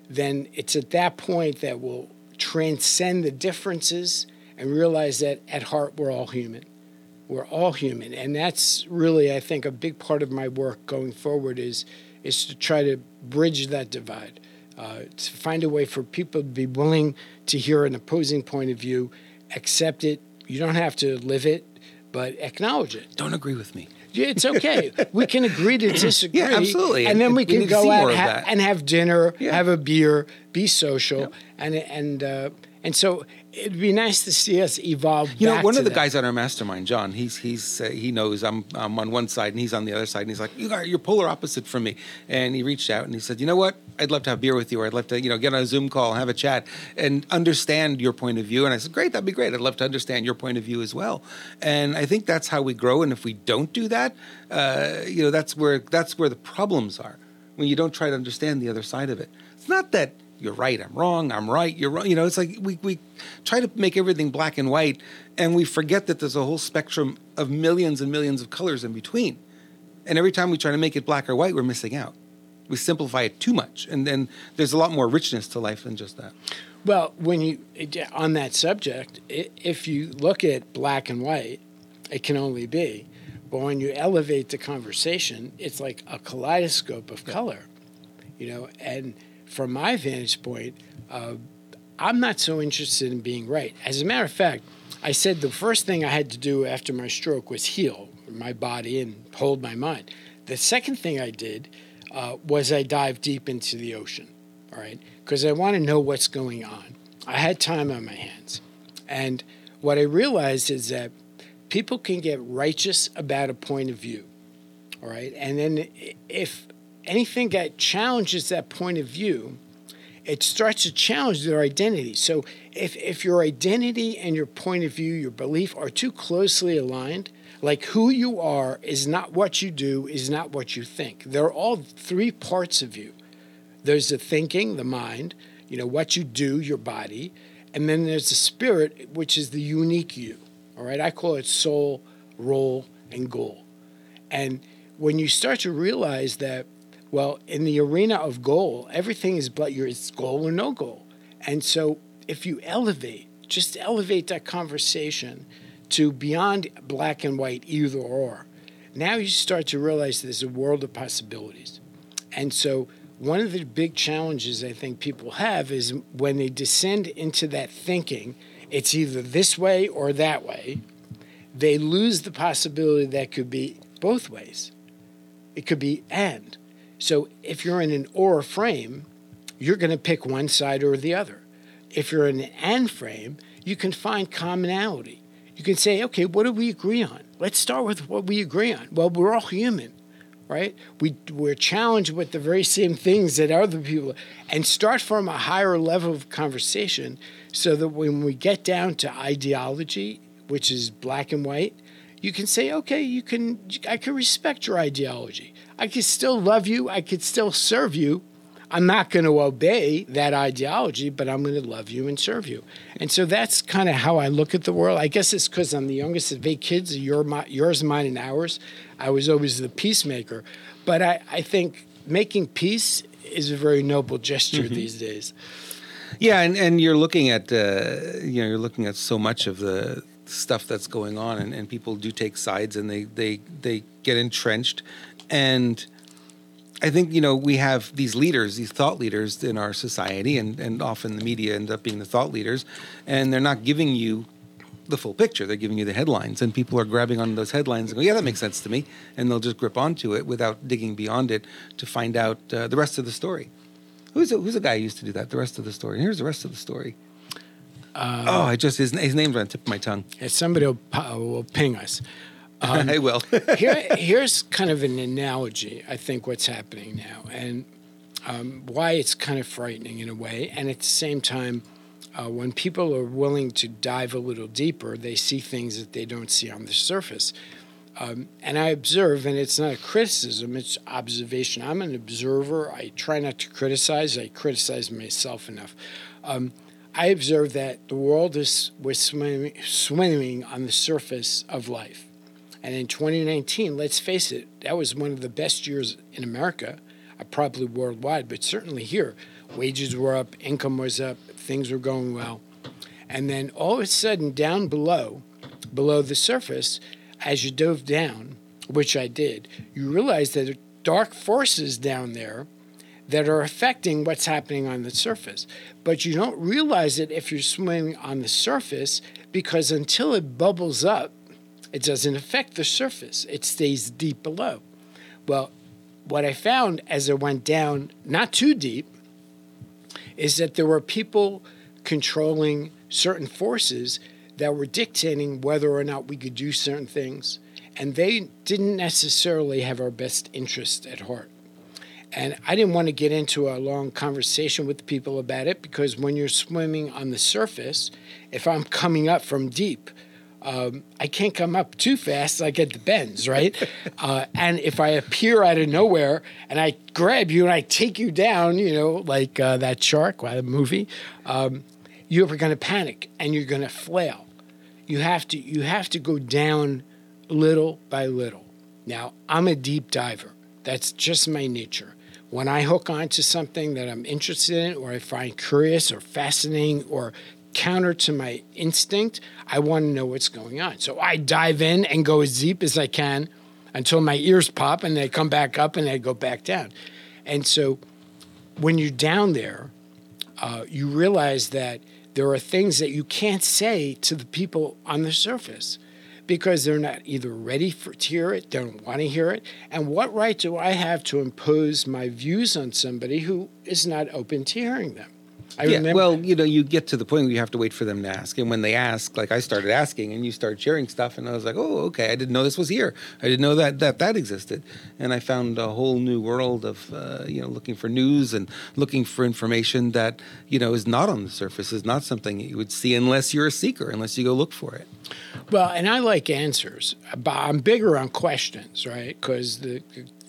then it's at that point that we'll transcend the differences and realize that at heart we're all human. We're all human, and that's really, I think, a big part of my work going forward is is to try to bridge that divide, uh, to find a way for people to be willing to hear an opposing point of view, accept it. You don't have to live it, but acknowledge it. Don't agree with me. Yeah, It's okay. we can agree to disagree. Yeah, absolutely. And then we, we can go out ha- and have dinner, yeah. have a beer, be social, and and uh, and so it'd be nice to see us evolve. You know, one of the that. guys on our mastermind, John, he's he's uh, he knows I'm I'm on one side and he's on the other side, and he's like, you are you're polar opposite from me. And he reached out and he said, you know what? I'd love to have beer with you, or I'd love to you know get on a Zoom call, and have a chat, and understand your point of view. And I said, great, that'd be great. I'd love to understand your point of view as well. And I think that's how we grow. And if we don't do that, uh, you know, that's where that's where the problems are when you don't try to understand the other side of it. It's not that you're right, I'm wrong, I'm right, you're wrong. You know, it's like we, we try to make everything black and white and we forget that there's a whole spectrum of millions and millions of colors in between. And every time we try to make it black or white, we're missing out. We simplify it too much. And then there's a lot more richness to life than just that. Well, when you on that subject, if you look at black and white, it can only be. But when you elevate the conversation, it's like a kaleidoscope of color, you know. And from my vantage point, uh, I'm not so interested in being right. As a matter of fact, I said the first thing I had to do after my stroke was heal my body and hold my mind. The second thing I did uh, was I dived deep into the ocean, all right, because I want to know what's going on. I had time on my hands. And what I realized is that people can get righteous about a point of view, all right, and then if anything that challenges that point of view, it starts to challenge their identity. So if, if your identity and your point of view, your belief are too closely aligned, like who you are is not what you do, is not what you think. They're all three parts of you. There's the thinking, the mind, you know, what you do, your body, and then there's the spirit, which is the unique you. All right, I call it soul, role, and goal. And when you start to realize that, well, in the arena of goal, everything is but your it's goal or no goal. And so if you elevate, just elevate that conversation to beyond black and white, either or. Now you start to realize there's a world of possibilities. And so one of the big challenges I think people have is when they descend into that thinking, it's either this way or that way, they lose the possibility that could be both ways. It could be and. So if you're in an or frame, you're going to pick one side or the other. If you're in an and frame, you can find commonality. You can say, okay, what do we agree on? Let's start with what we agree on. Well, we're all human, right? We, we're challenged with the very same things that other people, and start from a higher level of conversation so that when we get down to ideology, which is black and white, you can say, okay, you can, I can respect your ideology. I can still love you. I could still serve you. I'm not going to obey that ideology, but I'm going to love you and serve you. And so that's kind of how I look at the world. I guess it's because I'm the youngest of eight kids, your, my, yours, mine, and ours. I was always the peacemaker. But I, I think making peace is a very noble gesture these days. Yeah, and, and you're looking at uh, you know you're looking at so much of the stuff that's going on, and, and people do take sides, and they they they get entrenched, and I think you know we have these leaders, these thought leaders in our society, and and often the media end up being the thought leaders, and they're not giving you the full picture. They're giving you the headlines, and people are grabbing on those headlines and go, "Yeah, that makes sense to me," and they'll just grip onto it without digging beyond it to find out uh, the rest of the story. Who's a, who's a guy who used to do that? The rest of the story. Here's the rest of the story. oh, I just his, his name's on the tip of my tongue. Somebody will, will ping us. I will. Here, here's kind of an analogy, I think, what's happening now, and um, why it's kind of frightening in a way. And at the same time, uh, when people are willing to dive a little deeper, they see things that they don't see on the surface. Um, and I observe, and it's not a criticism, it's observation. I'm an observer. I try not to criticize, I criticize myself enough. Um, I observe that the world is was swimming, swimming on the surface of life. And in 2019, let's face it, that was one of the best years in America, uh, probably worldwide, but certainly here. Wages were up, income was up, things were going well. And then all of a sudden, down below, below the surface, as you dove down, which I did, you realize that there are dark forces down there that are affecting what's happening on the surface. But you don't realize it if you're swimming on the surface because until it bubbles up, it doesn't affect the surface. It stays deep below. Well, what I found as I went down, not too deep, is that there were people controlling certain forces that were dictating whether or not we could do certain things, and they didn't necessarily have our best interest at heart. And I didn't want to get into a long conversation with people about it because when you're swimming on the surface, if I'm coming up from deep, um, I can't come up too fast. I get the bends, right? uh, and if I appear out of nowhere and I grab you and I take you down, you know, like uh, that shark, the movie, um, you're going to panic and you're going to flail. You have to you have to go down little by little. Now I'm a deep diver. That's just my nature. When I hook onto something that I'm interested in or I find curious or fascinating or counter to my instinct, I want to know what's going on. So I dive in and go as deep as I can until my ears pop and they come back up and they go back down. And so when you're down there, uh, you realize that there are things that you can't say to the people on the surface because they're not either ready for, to hear it, don't want to hear it. And what right do I have to impose my views on somebody who is not open to hearing them? I yeah, remember. Well, you know, you get to the point where you have to wait for them to ask. And when they ask, like I started asking and you start sharing stuff, and I was like, oh, okay, I didn't know this was here. I didn't know that that, that existed. And I found a whole new world of, uh, you know, looking for news and looking for information that, you know, is not on the surface, is not something you would see unless you're a seeker, unless you go look for it. Well, and I like answers. but I'm bigger on questions, right? Because the,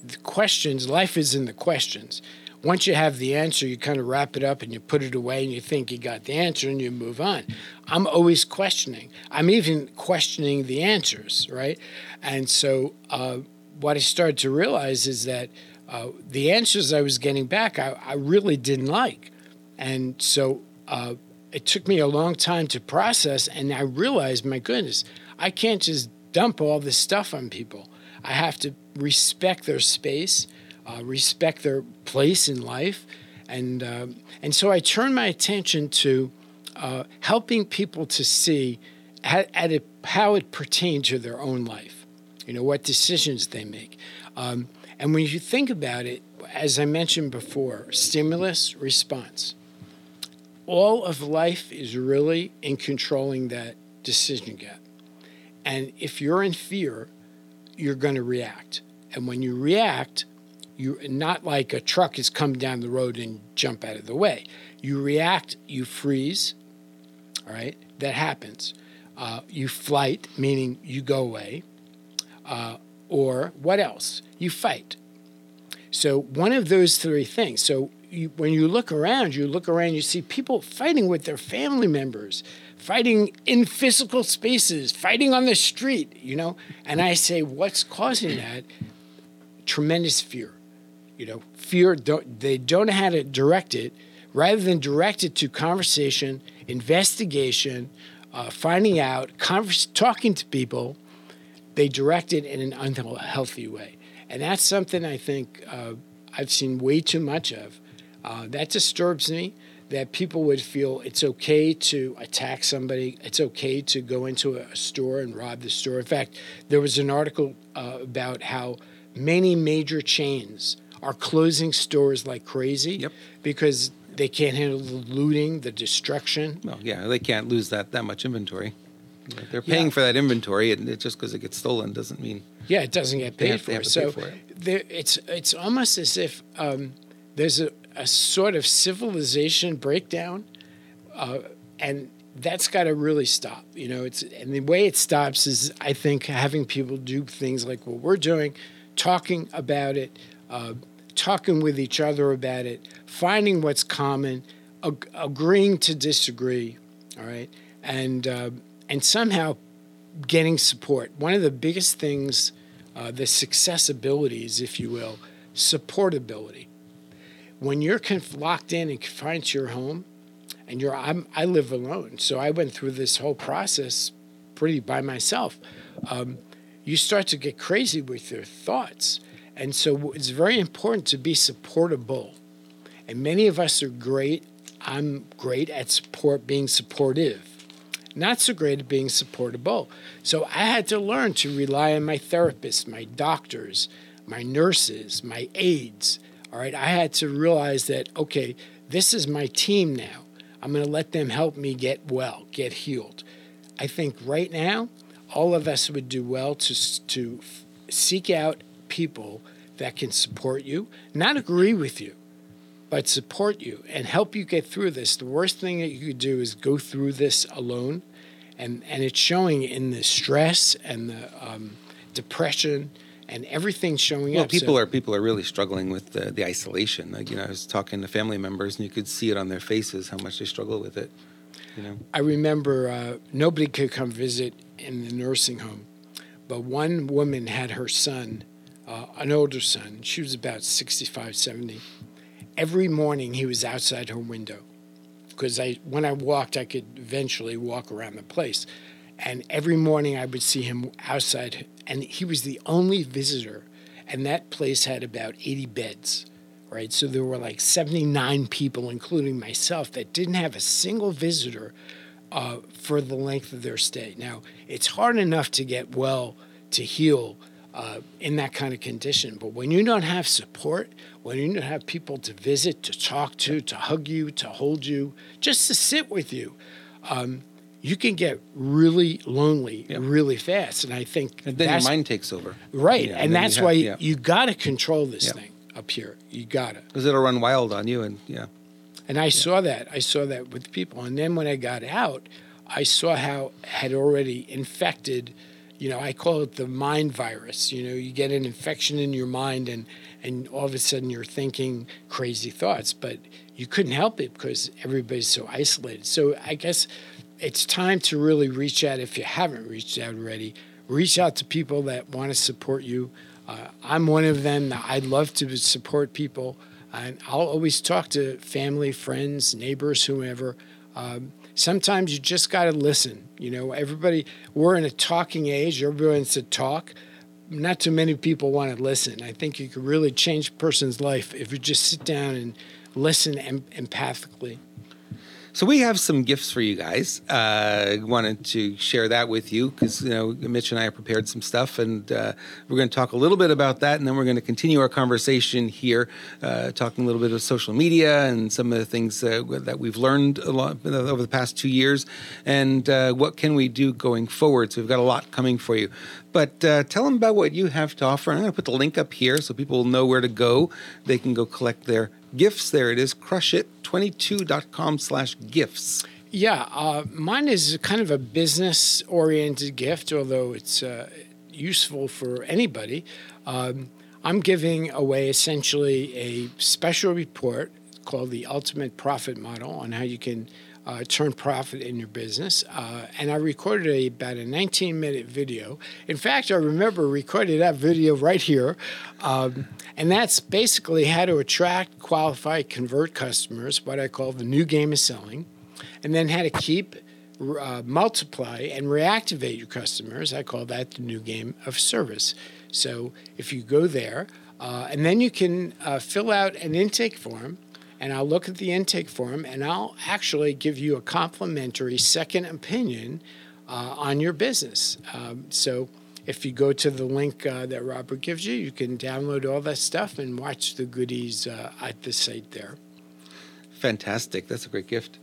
the questions, life is in the questions once you have the answer, you kind of wrap it up and you put it away and you think you got the answer and you move on. I'm always questioning. I'm even questioning the answers, right? And so uh, what I started to realize is that uh, the answers I was getting back, I, I really didn't like. And so uh, it took me a long time to process. And I realized, my goodness, I can't just dump all this stuff on people. I have to respect their space uh, respect their place in life. And, uh, and so I turned my attention to uh, helping people to see how, it, how it pertained to their own life, you know, what decisions they make. Um, and when you think about it, as I mentioned before, stimulus, response. All of life is really in controlling that decision gap. And if you're in fear, you're going to react. And when you react, you not like a truck is coming down the road and jump out of the way. You react, you freeze. All right, that happens. Uh, you flight, meaning you go away. Uh, or what else? You fight. So one of those three things. So you, when you look around, you look around, you see people fighting with their family members, fighting in physical spaces, fighting on the street, you know. And I say, what's causing that? Tremendous fear. You know, fear, don't, they don't know how to direct it. Rather than direct it to conversation, investigation, uh, finding out, converse, talking to people, they direct it in an unhealthy way. And that's something I think uh, I've seen way too much of. Uh, that disturbs me that people would feel it's okay to attack somebody, it's okay to go into a store and rob the store. In fact, there was an article uh, about how many major chains are closing stores like crazy yep. because they can't handle the looting, the destruction. Well, yeah, they can't lose that that much inventory. They're paying yeah. for that inventory, and it, just because it gets stolen doesn't mean. Yeah, it doesn't get paid for. so for it. There, it's it's almost as if um, there's a, a sort of civilization breakdown, uh, and that's got to really stop. You know, it's and the way it stops is I think having people do things like what we're doing, talking about it, uh, talking with each other about it, finding what's common, ag- agreeing to disagree, all right, and uh, and somehow getting support. One of the biggest things, uh, the success abilities, if you will, supportability. When you're conf- locked in and confined to your home, and you're I'm, I live alone, so I went through this whole process pretty by myself. Um, you start to get crazy with your thoughts and so it's very important to be supportable. And many of us are great. I'm great at support being supportive. Not so great at being supportable. So I had to learn to rely on my therapists, my doctors, my nurses, my aides. All right. I had to realize that, okay, this is my team now. I'm going to let them help me get well, get healed. I think right now, all of us would do well to, to seek out people that can support you, not agree with you, but support you and help you get through this. The worst thing that you could do is go through this alone. And, and it's showing in the stress and the um, depression and everything's showing well, up. people so, are people are really struggling with the, the isolation. Like you know, I was talking to family members, and you could see it on their faces how much they struggle with it. You know, I remember uh, nobody could come visit in the nursing home, but one woman had her son, uh, an older son. She was about 65, 70. Every morning he was outside her window because I when I walked, I could eventually walk around the place. And every morning I would see him outside, and he was the only visitor. And that place had about 80 beds, right? So there were like 79 people, including myself, that didn't have a single visitor uh, for the length of their stay. Now, it's hard enough to get well, to heal uh, in that kind of condition. But when you don't have support, when you don't have people to visit, to talk to, to hug you, to hold you, just to sit with you, um, you can get really lonely Yeah. really fast. And I think and then your mind takes over. right. Yeah, and then that's you have- why yeah. you got to control this thing up here. You got to. because it'll run wild on you, and yeah, And I saw that. I saw that with people. And then when I got out, I saw how it had already infected, you know, I call it the mind virus. You know, you get an infection in your mind and and all of a sudden you're thinking crazy thoughts, but you couldn't help it because everybody's so isolated. So I guess it's time to really reach out if you haven't reached out already. Reach out to people that want to support you. Uh, I'm one of them. I'd love to support people. And I'll always talk to family, friends, neighbors, whomever. Um, sometimes you just got to listen. You know, everybody, we're in a talking age, everybody wants to talk. Not too many people want to listen. I think you could really change a person's life if you just sit down and listen em- empathically. So we have some gifts for you guys. Uh, wanted to share that with you because you know Mitch and I have prepared some stuff, and uh, we're going to talk a little bit about that, and then we're going to continue our conversation here, uh, talking a little bit of social media and some of the things that we've learned a lot over the past two years, and uh, what can we do going forward. So we've got a lot coming for you. But uh, tell them about what you have to offer. I'm going to put the link up here so people will know where to go. They can go collect their gifts. There it is, crushit22.com slash gifts. Yeah, uh, mine is kind of a business oriented gift, although it's uh, useful for anybody. Um, I'm giving away essentially a special report called the Ultimate Profit Model on how you can uh, turn profit in your business. Uh, and I recorded a, about a 19 minute video. In fact, I remember recording that video right here. Um, and that's basically how to attract, qualify, convert customers, what I call the new game of selling and then how to keep, uh, multiply, and reactivate your customers. I call that the new game of service. So if you go there, uh, and then you can uh, fill out an intake form, and I'll look at the intake form, and I'll actually give you a complimentary second opinion uh, on your business. Um, so if you go to the link uh, that Robert gives you, you can download all that stuff and watch the goodies uh, at the site there. Fantastic. That's a great gift.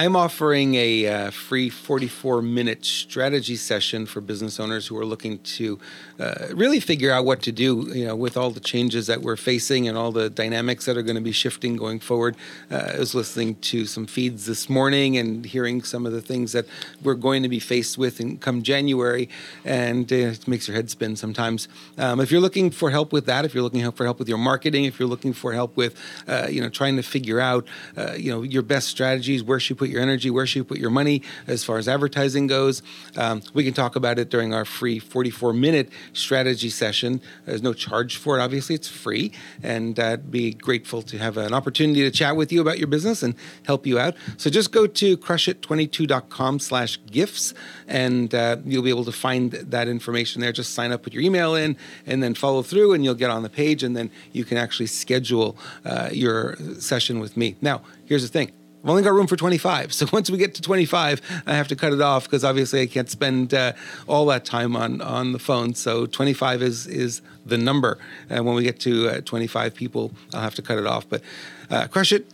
I'm offering a uh, free 44 minute strategy session for business owners who are looking to uh, really figure out what to do, you know, with all the changes that we're facing and all the dynamics that are going to be shifting going forward. Uh, I was listening to some feeds this morning and hearing some of the things that we're going to be faced with in come January, and it makes your head spin sometimes. Um, if you're looking for help with that, if you're looking for help with your marketing, if you're looking for help with, uh, you know, trying to figure out, uh, you know, your best strategies, where should you put your energy, where should you put your money as far as advertising goes. Um, we can talk about it during our free 44 minute strategy session. There's no charge for it, obviously, it's free. And uh, be grateful to have an opportunity to chat with you about your business and help you out. So just go to crushit22.com slash gifts and uh, you'll be able to find that information there. Just sign up, put your email in, and then follow through, and you'll get on the page, and then you can actually schedule uh, your session with me. Now, here's the thing. I've only got room for 25. So once we get to 25, I have to cut it off because obviously I can't spend uh, all that time on, on the phone. So 25 is is the number. And when we get to uh, 25 people, I'll have to cut it off. But uh, crush it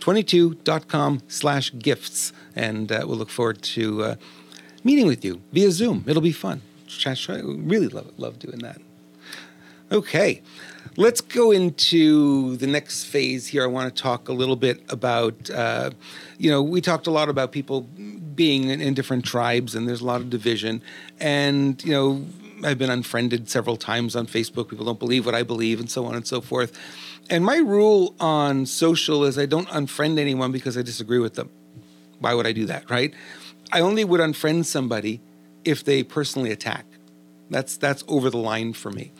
22.com slash gifts. And uh, we'll look forward to uh, meeting with you via Zoom. It'll be fun. Really love, love doing that. Okay, let's go into the next phase here. I want to talk a little bit about, uh, you know, we talked a lot about people being in, in, different tribes, and there's a lot of division. And, you know, I've been unfriended several times on Facebook. People don't believe what I believe, and so on and so forth. And my rule on social is I don't unfriend anyone because I disagree with them. Why would I do that, right? I only would unfriend somebody if they personally attack. That's that's over the line for me.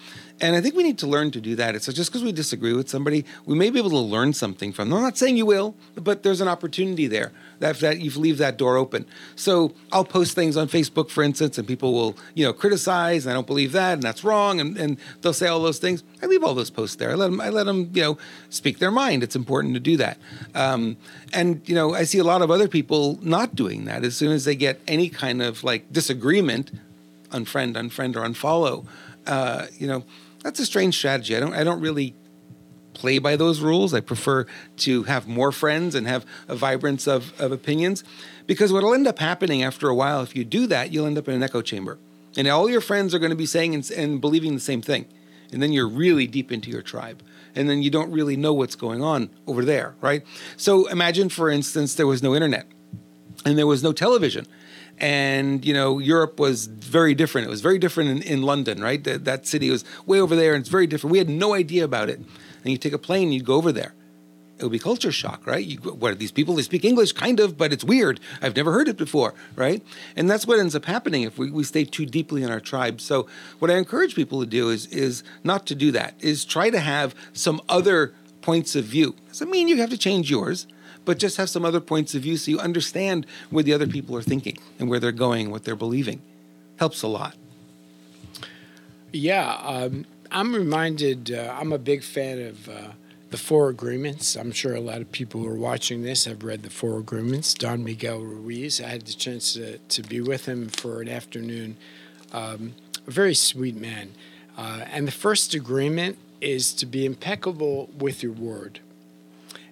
And I think we need to learn to do that. It's just because we disagree with somebody, we may be able to learn something from them. I'm not saying you will, but there's an opportunity there that, that you leave that door open. So I'll post things on Facebook, for instance, and people will, you know, criticize, and I don't believe that, and that's wrong, and, and they'll say all those things. I leave all those posts there. I let them, I let them, you know, speak their mind. It's important to do that. Um, and you know, I see a lot of other people not doing that. As soon as they get any kind of like disagreement, unfriend, unfriend, or unfollow. Uh, you know, that's a strange strategy. I don't I don't really play by those rules. I prefer to have more friends and have a vibrance of, of opinions because what'll end up happening after a while, if you do that, you'll end up in an echo chamber. And all your friends are going to be saying and, and believing the same thing. And then you're really deep into your tribe. And then you don't really know what's going on over there, right? So imagine, for instance, there was no internet and there was no television and you know Europe was very different. It was very different in, in London, right? That, that, city was way over there, and it's very different. We had no idea about it. And you take a plane, you go over there. It would be culture shock, right? You, what are these people? They speak English, kind of, but it's weird. I've never heard it before, right? And that's what ends up happening if we, we stay too deeply in our tribe. So what I encourage people to do is is not to do that. Is try to have some other points of view. Doesn't mean you have to change yours but just have some other points of view so you understand where the other people are thinking and where they're going, what they're believing. Helps a lot. Yeah, um, I'm reminded, uh, I'm a big fan of uh, the Four Agreements. I'm sure a lot of people who are watching this have read the Four Agreements. Don Miguel Ruiz, I had the chance to, to be with him for an afternoon. Um, a very sweet man. Uh, and the first agreement is to be impeccable with your word.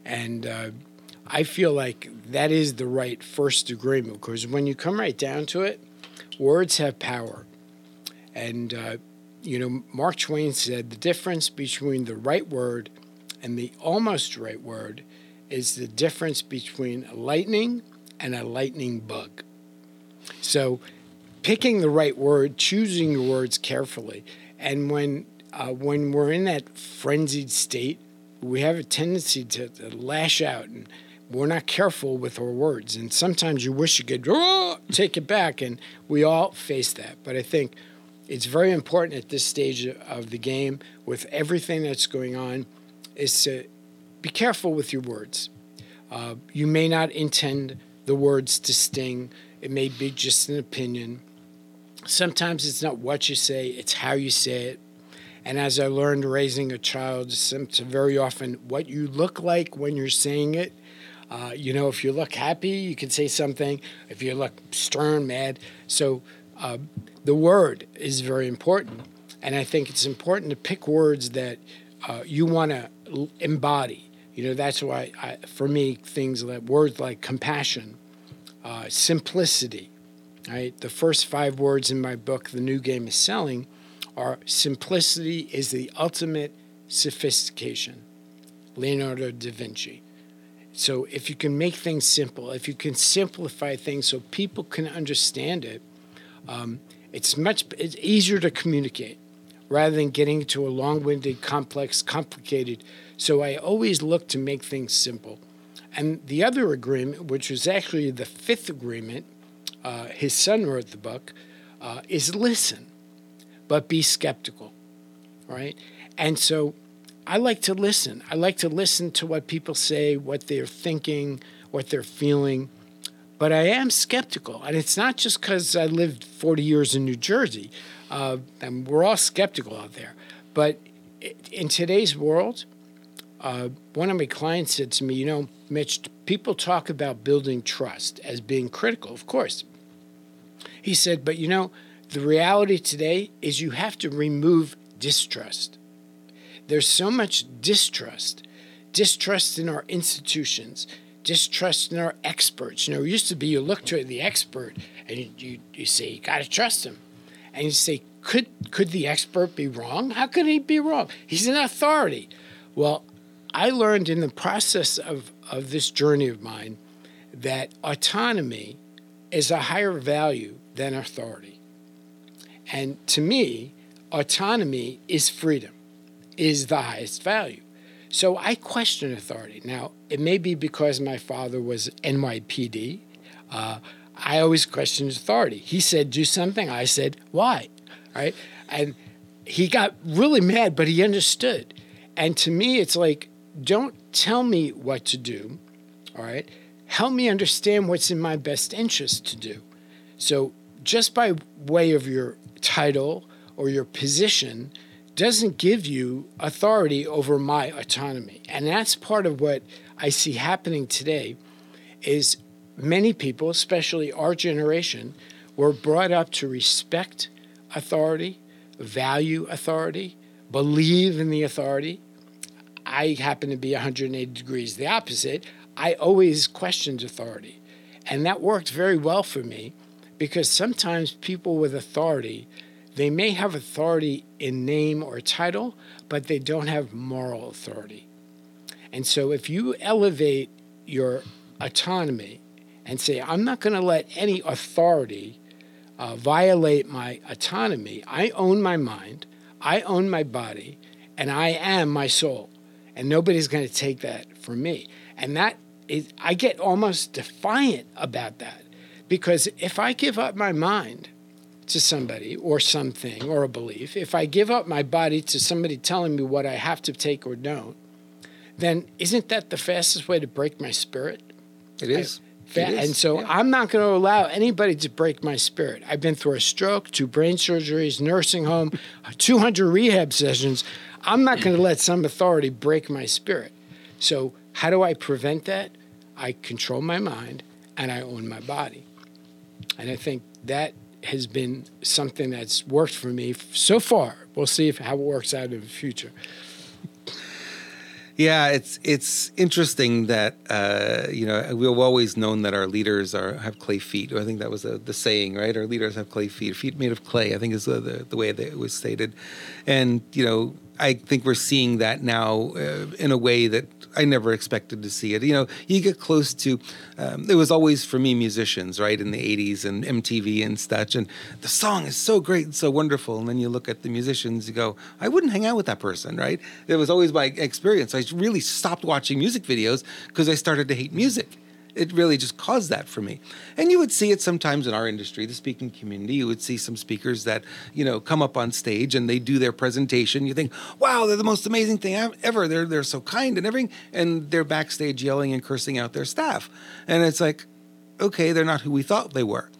And uh, I feel like that is the right first agreement because when you come right down to it, words have power. And, uh, you know, Mark Twain said the difference between the right word and the almost right word is the difference between lightning and a lightning bug. So, picking the right word, choosing your words carefully, and when uh, when we're in that frenzied state, we have a tendency to, to lash out and we're not careful with our words. And sometimes you wish you could oh, take it back, and we all face that. But I think it's very important at this stage of the game, with everything that's going on, is to be careful with your words. Uh, you may not intend the words to sting, it may be just an opinion. Sometimes it's not what you say, it's how you say it. And as I learned raising a child, very often what you look like when you're saying it uh, you know, if you look happy, you can say something. If you look stern, mad. So uh, the word is very important. And I think it's important to pick words that uh, you want to embody. You know, that's why, I, for me, things like words like compassion, uh, simplicity, right? The first five words in my book, The New Game is Selling, are simplicity is the ultimate sophistication. Leonardo da Vinci. So if you can make things simple, if you can simplify things so people can understand it, um, it's much it's easier to communicate rather than getting into a long-winded, complex, complicated. So I always look to make things simple. And the other agreement, which was actually the fifth agreement, uh, his son wrote the book, uh, is listen, but be skeptical, right? And so I like to listen. I like to listen to what people say, what they're thinking, what they're feeling. But I am skeptical. And it's not just because I lived 40 years in New Jersey, uh, and we're all skeptical out there. But in today's world, uh, one of my clients said to me, You know, Mitch, people talk about building trust as being critical, of course. He said, But you know, the reality today is you have to remove distrust there's so much distrust distrust in our institutions, distrust in our experts. You know, it used to be you look to the expert and you, you, you say, you got to trust him. And you say, could, could the expert be wrong? How could he be wrong? He's an authority. Well, I learned in the process of, of this journey of mine that autonomy is a higher value than authority. And to me, autonomy is freedom, is the highest value. So I question authority. Now, it may be because my father was NYPD. Uh, I always questioned authority. He said, do something. I said, why? Right? And he got really mad, but he understood. And to me, it's like, don't tell me what to do. All right? Help me understand what's in my best interest to do. So, just by way of your title or your position, doesn't give you authority over my autonomy. And that's part of what I see happening today is many people, especially our generation, were brought up to respect authority, value authority, believe in the authority. I happen to be 180 degrees the opposite. I always questioned authority. And that worked very well for me because sometimes people with authority they may have authority in name or title, but they don't have moral authority. And so if you elevate your autonomy and say, I'm not going to let any authority uh, violate my autonomy, I own my mind, I own my body, and I am my soul. And nobody's going to take that from me. And that is, I get almost defiant about that because if I give up my mind, to somebody or something or a belief, if I give up my body to somebody telling me what I have to take or don't, then isn't that the fastest way to break my spirit? It is. I, it is. And so yeah. I'm not going to allow anybody to break my spirit. I've been through a stroke, two brain surgeries, nursing home, 200 rehab sessions. I'm not going to let some authority break my spirit. So, how do I prevent that? I control my mind and I own my body. And I think that has been something that's worked for me so far. We'll see if, how it works out in the future. Yeah, it's it's interesting that uh, you know we've always known that our leaders are have clay feet. I think that was the, the saying, right? Our leaders have clay feet, feet made of clay. I think is the, the, the way that it was stated, and you know I think we're seeing that now uh, in a way that I never expected to see it. You know, you get close to. Um, it was always for me musicians, right, in the '80s and MTV and such, and the song is so great and so wonderful. And then you look at the musicians, you go, I wouldn't hang out with that person, right? It was always my experience. I really stopped watching music videos because I started to hate music it really just caused that for me. And you would see it sometimes in our industry, the speaking community. You would see some speakers that, you know, come up on stage and they do their presentation. You think, wow, they're the most amazing thing ever. They're, they're so kind and everything. And they're backstage yelling and cursing out their staff. And it's like, okay, they're not who we thought they were.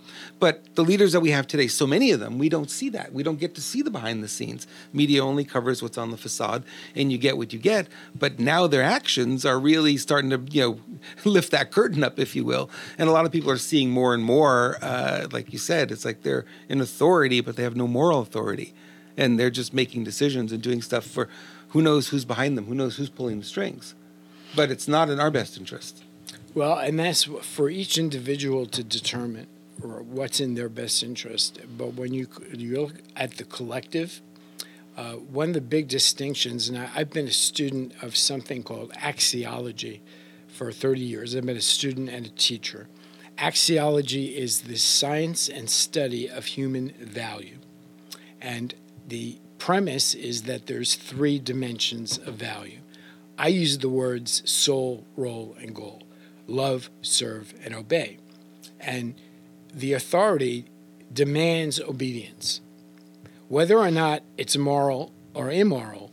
But the leaders that we have today, so many of them, we don't see that. We don't get to see the behind the scenes. Media only covers what's on the facade, and you get what you get. But now their actions are really starting to, you know, lift that curtain up, if you will. And a lot of people are seeing more and more, uh, like you said, it's like they're in authority, but they have no moral authority, and they're just making decisions and doing stuff for who knows who's behind them, who knows who's pulling the strings. But it's not in our best interest. Well, and that's for each individual to determine what's in their best interest. But when you you look at the collective, uh, one of the big distinctions, and I, have been a student of something called axiology for 30 years. I've been a student and a teacher. Axiology is the science and study of human value, and the premise is that there's three dimensions of value. I use the words soul, role, and goal: love, serve, and obey. And the authority demands obedience. Whether or not it's moral or immoral,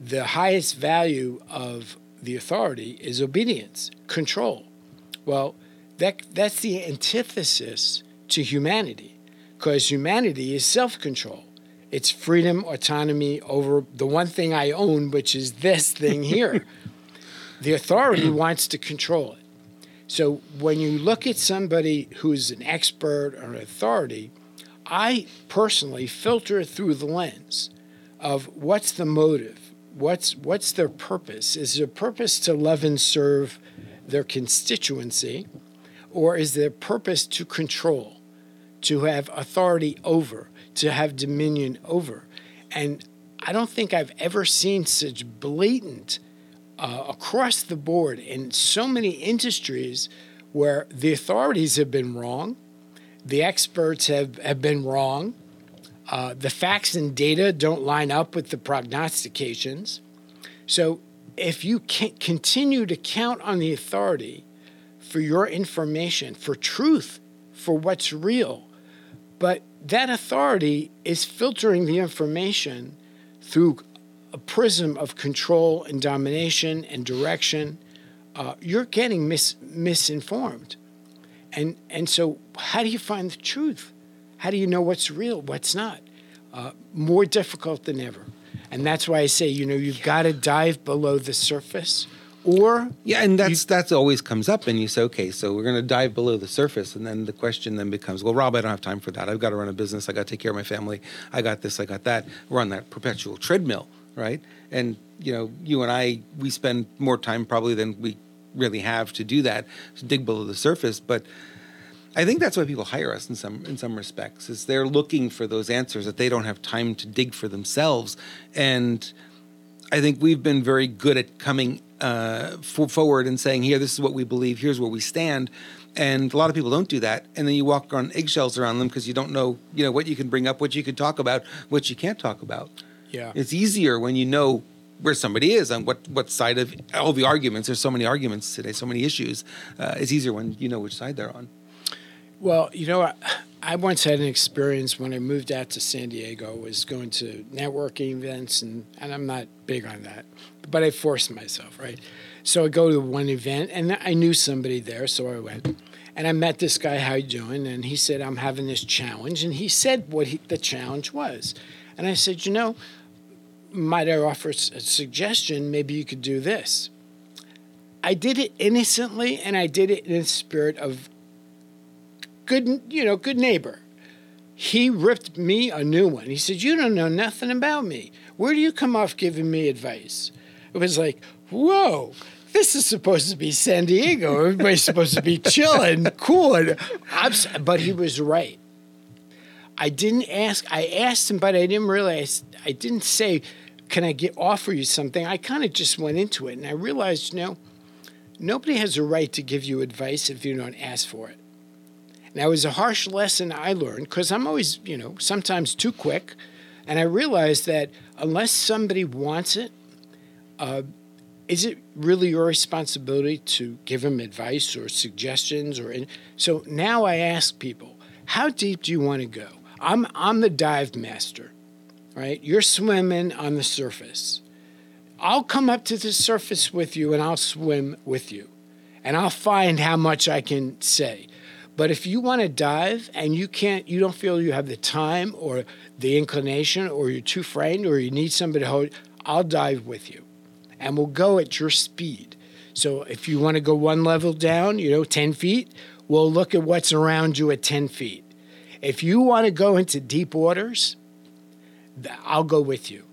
the highest value of the authority is obedience, control. Well, that, that's the antithesis to humanity, because humanity is self control. It's freedom, autonomy over the one thing I own, which is this thing here. the authority wants to control it. So when you look at somebody who's an expert or an authority, I personally filter through the lens of what's the motive? what's what's their purpose? Is their purpose to love and serve their constituency, or is their purpose to control, to have authority over, to have dominion over? And I don't think I've ever seen such blatant uh, across the board in so many industries where the authorities have been wrong, the experts have, have been wrong, uh, the facts and data don't line up with the prognostications. So if you continue to count on the authority for your information, for truth, for what's real, but that authority is filtering the information through a prism of control and domination and direction, uh, you're getting mis- misinformed. And, and so, how do you find the truth? How do you know what's real, what's not? Uh, more difficult than ever. And that's why I say, you know, you've got to dive below the surface or yeah and that's you, that's always comes up and you say okay so we're going to dive below the surface and then the question then becomes well rob i don't have time for that i've got to run a business i got to take care of my family i got this i got that we're on that perpetual treadmill right and you know you and i we spend more time probably than we really have to do that to dig below the surface but I think that's why people hire us in some in some respects is they're looking for those answers that they don't have time to dig for themselves and I think we've been very good at coming uh, forward and saying, "Here, this is what we believe. Here's where we stand." And a lot of people don't do that, and then you walk on eggshells around them because you don't know, you know, what you can bring up, what you can talk about, what you can't talk about. Yeah, it's easier when you know where somebody is on what what side of all the arguments. There's so many arguments today, so many issues. Uh, it's easier when you know which side they're on. Well, you know, I, I, once had an experience when I moved out to San Diego. Was going to networking events, and and I'm not big on that, but I forced myself, right? So I go to one event, and I knew somebody there, so I went. And I met this guy, how you doing? And he said, I'm having this challenge. And he said what he, the challenge was. And I said, you know, might I offer a suggestion? Maybe you could do this. I did it innocently, and I did it in a spirit of good, you know, good neighbor. He ripped me a new one. He said, You don't know nothing about me. Where do you come off giving me advice? It was like, Whoa, this is supposed to be San Diego. Everybody's supposed to be chilling, cool. But he was right. I didn't ask, I asked him, but I didn't realize, I didn't say, Can I get offer you something? I kind of just went into it and I realized, you know, nobody has a right to give you advice if you don't ask for it. Now, it was a harsh lesson I learned because I'm always, you know, sometimes too quick. And I realized that unless somebody wants it, uh, is it really your responsibility to give them advice or suggestions or in, so now I ask people, how deep do you want to go? I'm I'm the dive master, right? You're swimming on the surface. I'll come up to the surface with you and I'll swim with you. And I'll find how much I can say. But if you want to dive and you can't, you don't feel you have the time or the inclination, or you're too frightened, or you need somebody to hold, I'll dive with you, and we'll go at your speed. So if you want to go one level down, you know, ten feet, we'll look at what's around you at ten feet. If you want to go into deep waters, I'll go with you,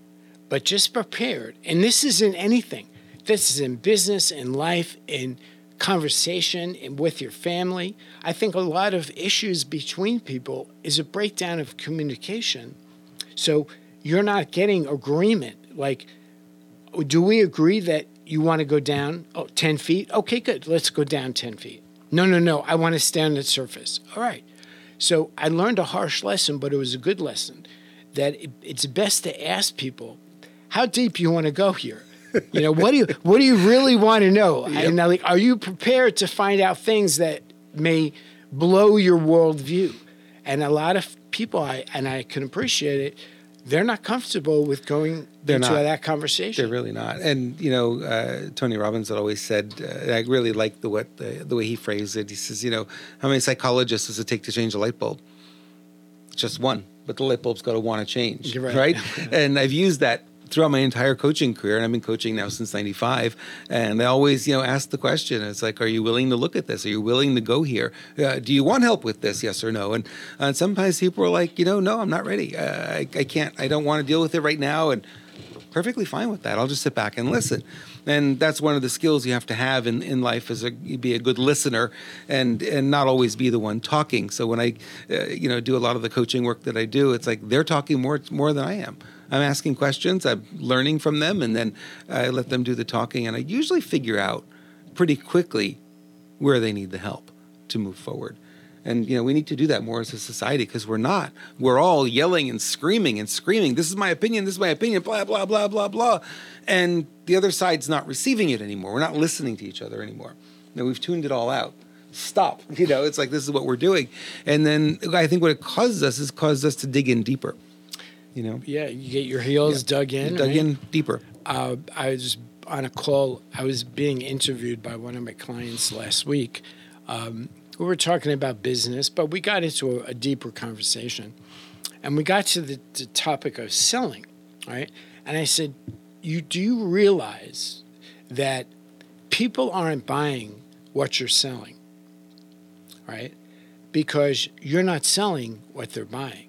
but just prepared. And this isn't anything. This is in business, in life, in conversation and with your family. I think a lot of issues between people is a breakdown of communication. So you're not getting agreement. Like, do we agree that you want to go down oh, 10 feet? Okay, good. Let's go down 10 feet. No, no, no. I want to stay on the surface. All right. So I learned a harsh lesson, but it was a good lesson that it's best to ask people, how deep you want to go here? you know, what do you what do you really want to know? Yep. And like, are you prepared to find out things that may blow your worldview? And a lot of people, I and I can appreciate it. They're not comfortable with going they're into not. that conversation. They're really not. And you know, uh, Tony Robbins had always said, uh, I really like the what the, the way he phrased it. He says, you know, how many psychologists does it take to change a light bulb? Just one, but the light bulb's got to want to change, right? right? and I've used that throughout my entire coaching career, and I've been coaching now since '95. And they always, you know, ask the question: It's like, are you willing to look at this? Are you willing to go here? Uh, do you want help with this? Yes or no? And uh, sometimes people are like, you know, no, I'm not ready. Uh, I, I can't. I don't want to deal with it right now. And perfectly fine with that. I'll just sit back and listen. And that's one of the skills you have to have in, in life is a be a good listener and and not always be the one talking. So when I uh, you know do a lot of the coaching work that I do, it's like they're talking more more than I am. I'm asking questions, I'm learning from them, and then I let them do the talking. And I usually figure out pretty quickly where they need the help to move forward. And you know, we need to do that more as a society because we're not. We're all yelling and screaming and screaming. This is my opinion. This is my opinion. Blah blah blah blah blah. And the other side's not receiving it anymore. We're not listening to each other anymore. Now we've tuned it all out. Stop. You know, it's like this is what we're doing. And then I think what it causes us is causes us to dig in deeper. You know. Yeah, you get your heels yeah. dug in. dug right? in deeper. Uh, I was on a call. I was being interviewed by one of my clients last week. Um, we were talking about business, but we got into a, a deeper conversation. And we got to the, the, topic of selling, right? And I said, you do you realize that people aren't buying what you're selling, right? Because you're not selling what they're buying.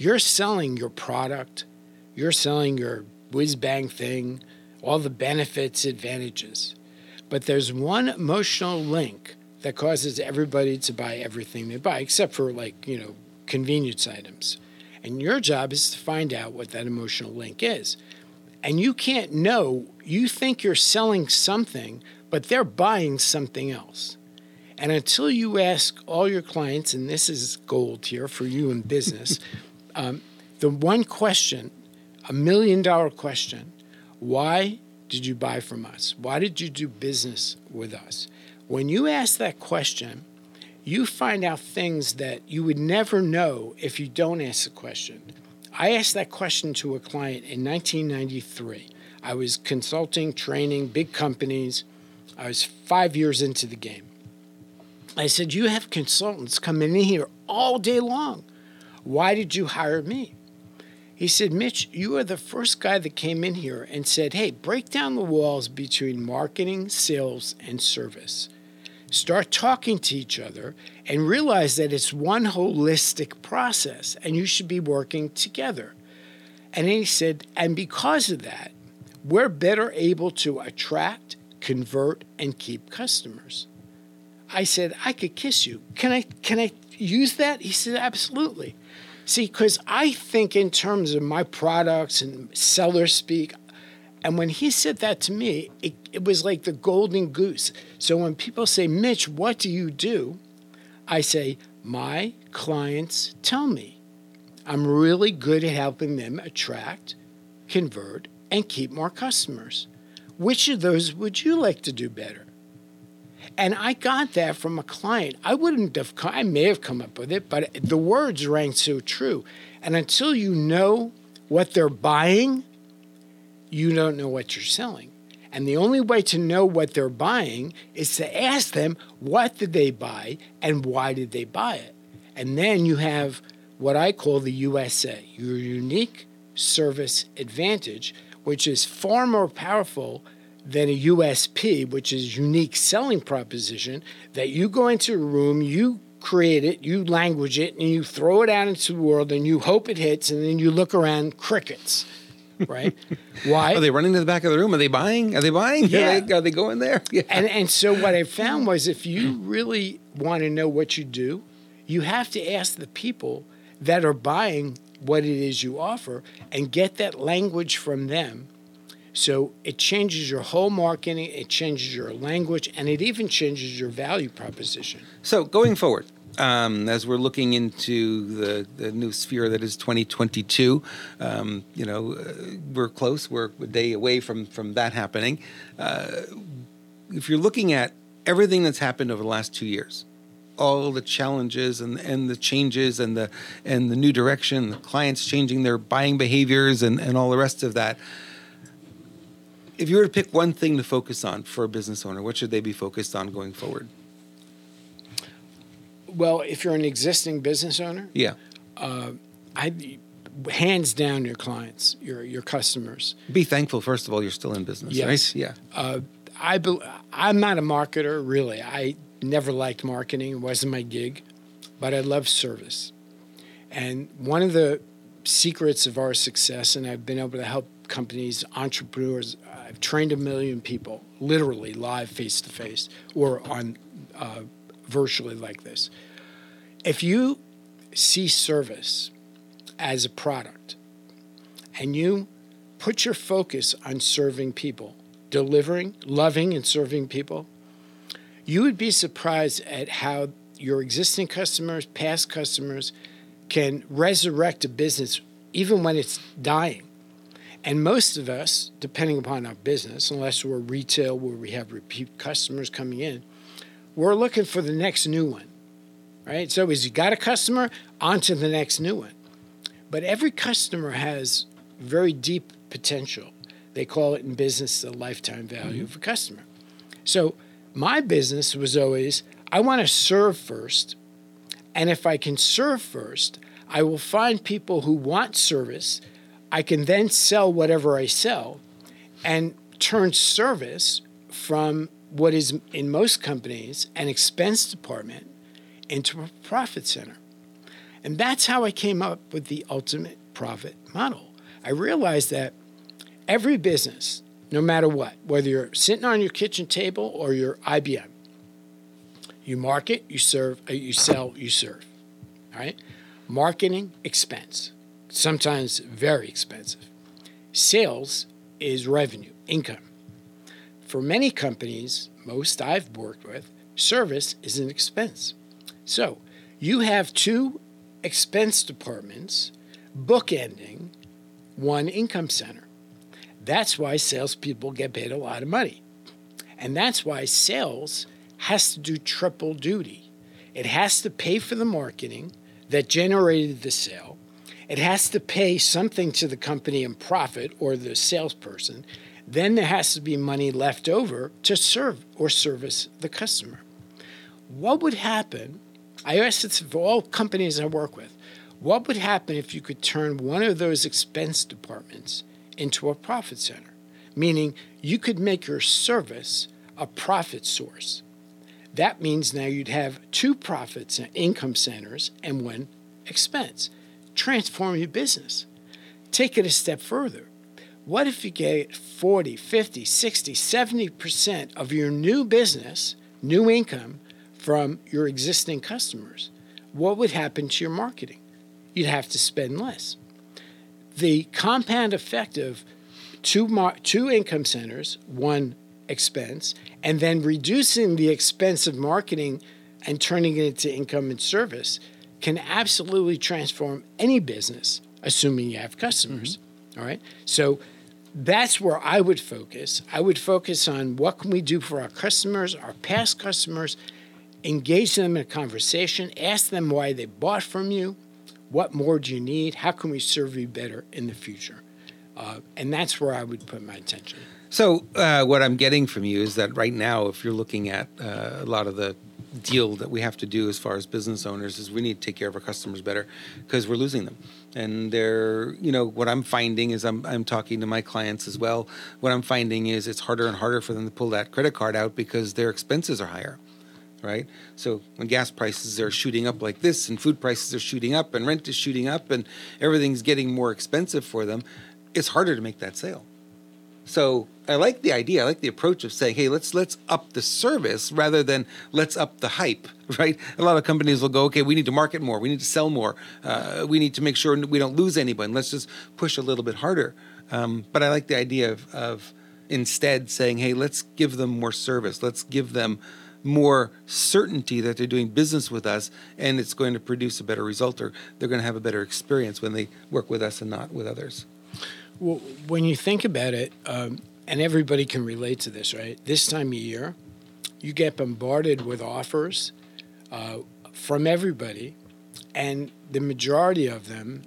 You're selling your product, you're selling your whiz bang thing, all the benefits, advantages. But there's one emotional link that causes everybody to buy everything they buy, except for like, you know, convenience items. And your job is to find out what that emotional link is. And you can't know, you think you're selling something, but they're buying something else. And until you ask all your clients, and this is gold here for you in business, um, the one question, a million dollar question, why did you buy from us? Why did you do business with us? When you ask that question, you find out things that you would never know if you don't ask the question. I asked that question to a client in 1993. I was consulting, training big companies. I was five years into the game. I said, You have consultants coming in here all day long. Why did you hire me? He said, Mitch, you are the first guy that came in here and said, Hey, break down the walls between marketing, sales, and service start talking to each other and realize that it's one holistic process and you should be working together. And he said, and because of that, we're better able to attract, convert, and keep customers. I said, I could kiss you. Can I can I use that? He said, absolutely. See, because I think in terms of my products and seller speak, and when he said that to me, it, it was like the golden goose. So when people say, Mitch, what do you do? I say, my clients tell me. I'm really good at helping them attract, convert, and keep more customers. Which of those would you like to do better? And I got that from a client. I wouldn't have, I may have come up with it, but the words rang so true. And until you know what they're buying, you don't know what you're selling. And the only way to know what they're buying is to ask them what did they buy and why did they buy it. And then you have what I call the USA, your unique service advantage, which is far more powerful than a USP, which is unique selling proposition that you go into a room, you create it, you language it, and you throw it out into the world and you hope it hits, and then you look around crickets right? Why? Are they running to the back of the room? Are they buying? Are they buying? Yeah. Are they, are they going there? Yeah. And, and so what I found was if you really want to know what you do, you have to ask the people that are buying what it is you offer and get that language from them. So it changes your whole marketing, it changes your language, and it even changes your value proposition. So going forward, um, as we're looking into the, the new sphere that is 2022. Um, you know, uh, we're close. We're a day away from from that happening. Uh, if you're looking at everything that's happened over the last two years, all the challenges and, and the changes and the and the new direction, the clients changing their buying behaviors and, and all the rest of that. If you were to pick one thing to focus on for a business owner, what should they be focused on going forward? Well, if you're an existing business owner, yeah, uh, I hands down your clients, your your customers. Be thankful first of all you're still in business, yes. right? Yeah. Uh, I be, I'm not a marketer really. I never liked marketing; it wasn't my gig, but I love service. And one of the secrets of our success, and I've been able to help companies, entrepreneurs. I've trained a million people, literally live, face to face, or on uh, virtually like this. If you see service as a product and you put your focus on serving people, delivering, loving, and serving people, you would be surprised at how your existing customers, past customers, can resurrect a business even when it's dying. And most of us, depending upon our business, unless we're retail where we have repeat customers coming in, we're looking for the next new one. Right? So as you got a customer, on to the next new one. But every customer has very deep potential. They call it in business the lifetime value mm-hmm. of a customer. So my business was always I want to serve first. And if I can serve first, I will find people who want service. I can then sell whatever I sell and turn service from what is in most companies an expense department into a profit center. And that's how I came up with the ultimate profit model. I realized that every business, no matter what, whether you're sitting on your kitchen table or you're IBM, you market, you serve, uh, you sell, you serve. All right? Marketing expense, sometimes very expensive. Sales is revenue, income. For many companies, most I've worked with, service is an expense. So you have two expense departments bookending one income center. That's why salespeople get paid a lot of money. And that's why sales has to do triple duty. It has to pay for the marketing that generated the sale. It has to pay something to the company in profit or the salesperson then there has to be money left over to serve or service the customer. What would happen? I ask this of all companies I work with. What would happen if you could turn one of those expense departments into a profit center? Meaning you could make your service a profit source. That means now you'd have two profits income centers and one expense. Transform your business. Take it a step further. What if you get 40, 50, 60, 70% of your new business, new income from your existing customers? What would happen to your marketing? You'd have to spend less. The compound effect of two, mar- two income centers, one expense, and then reducing the expense of marketing and turning it into income and service can absolutely transform any business, assuming you have customers. Mm-hmm. All right. So that's where I would focus. I would focus on what can we do for our customers, our past customers, engage them in a conversation, ask them why they bought from you, what more do you need, how can we serve you better in the future. Uh, and that's where I would put my attention. So, uh, what I'm getting from you is that right now, if you're looking at uh, a lot of the deal that we have to do as far as business owners, is we need to take care of our customers better because we're losing them. And they're you know what i'm finding is I'm, I'm talking to my clients as well. What i'm finding is it's harder and harder for them to pull that credit card out because their expenses are higher right? So when gas prices are shooting up like this and food prices are shooting up and rent is shooting up and everything's getting more expensive for them it's harder to make that sale so I like the idea. I like the approach of saying, "Hey, let's let's up the service rather than let's up the hype." Right? A lot of companies will go, "Okay, we need to market more. We need to sell more. Uh, we need to make sure we don't lose anyone. Let's just push a little bit harder." Um, but I like the idea of, of instead saying, "Hey, let's give them more service. Let's give them." more certainty that they're doing business with us and it's going to produce a better result or they're going to have a better experience when they work with us and not with others. Well, when you think about it, um, and everybody can relate to this, right? This time of year, you get bombarded with offers uh, from everybody, and the majority of them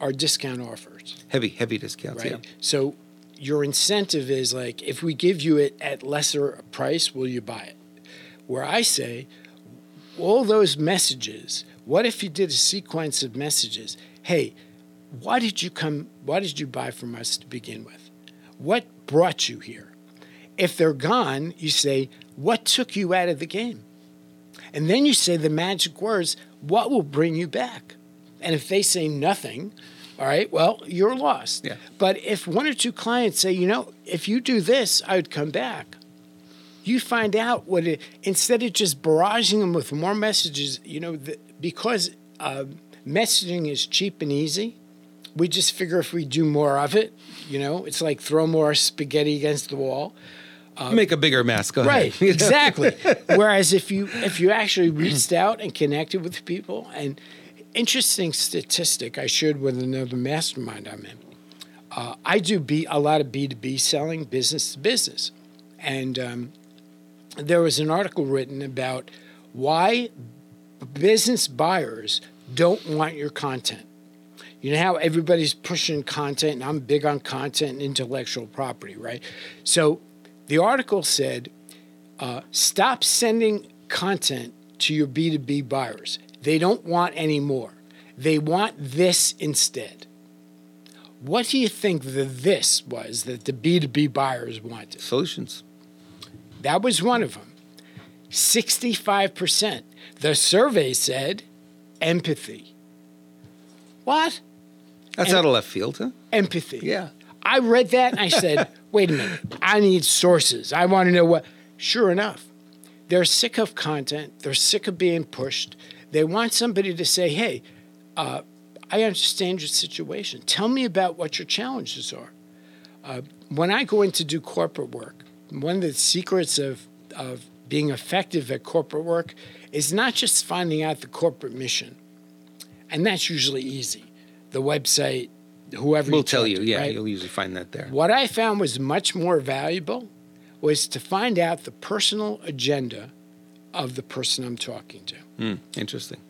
are discount offers. Heavy, heavy discounts, right? Yeah. So your incentive is like, if we give you it at lesser price, will you buy it? Where I say, all those messages, what if you did a sequence of messages? Hey, why did you come? Why did you buy from us to begin with? What brought you here? If they're gone, you say, What took you out of the game? And then you say the magic words, What will bring you back? And if they say nothing, All right. Well, you're lost. Yeah. But if one or two clients say, you know, if you do this, I would come back. You find out what it instead of just barraging them with more messages. You know, the, because uh, messaging is cheap and easy. We just figure if we do more of it, you know, it's like throw more spaghetti against the wall. Make a bigger mess. Go Right, ahead. exactly. Whereas if you if you actually reached out and connected with people, and interesting statistic I shared with another mastermind I'm in. Uh, I do B, a lot of B two B selling, business to business, and um, there was an article written about why business buyers don't want your content. You know how everybody's pushing content, and I'm big on content and intellectual property, right? So the article said, uh, stop sending content to your B2B buyers. They don't want any more. They want this instead. What do you think the this was that the B2B buyers wanted? Solutions. That was one of them. 65%. The survey said empathy. What? That's And- out of left field, huh? Empathy. Yeah. I read that and I said, wait a minute, I need sources. I want to know what. Sure enough, they're sick of content, they're sick of being pushed. They want somebody to say, hey, uh, I understand your situation. Tell me about what your challenges are. Uh, when I go in to do corporate work, one of the secrets of, of being effective at corporate work is not just finding out the corporate mission, and that's usually easy. The website, whoever We'll tell you. Yeah, right? you'll usually find that there. What I found was much more valuable was to find out the personal agenda of the person I'm talking to. Hmm, interesting.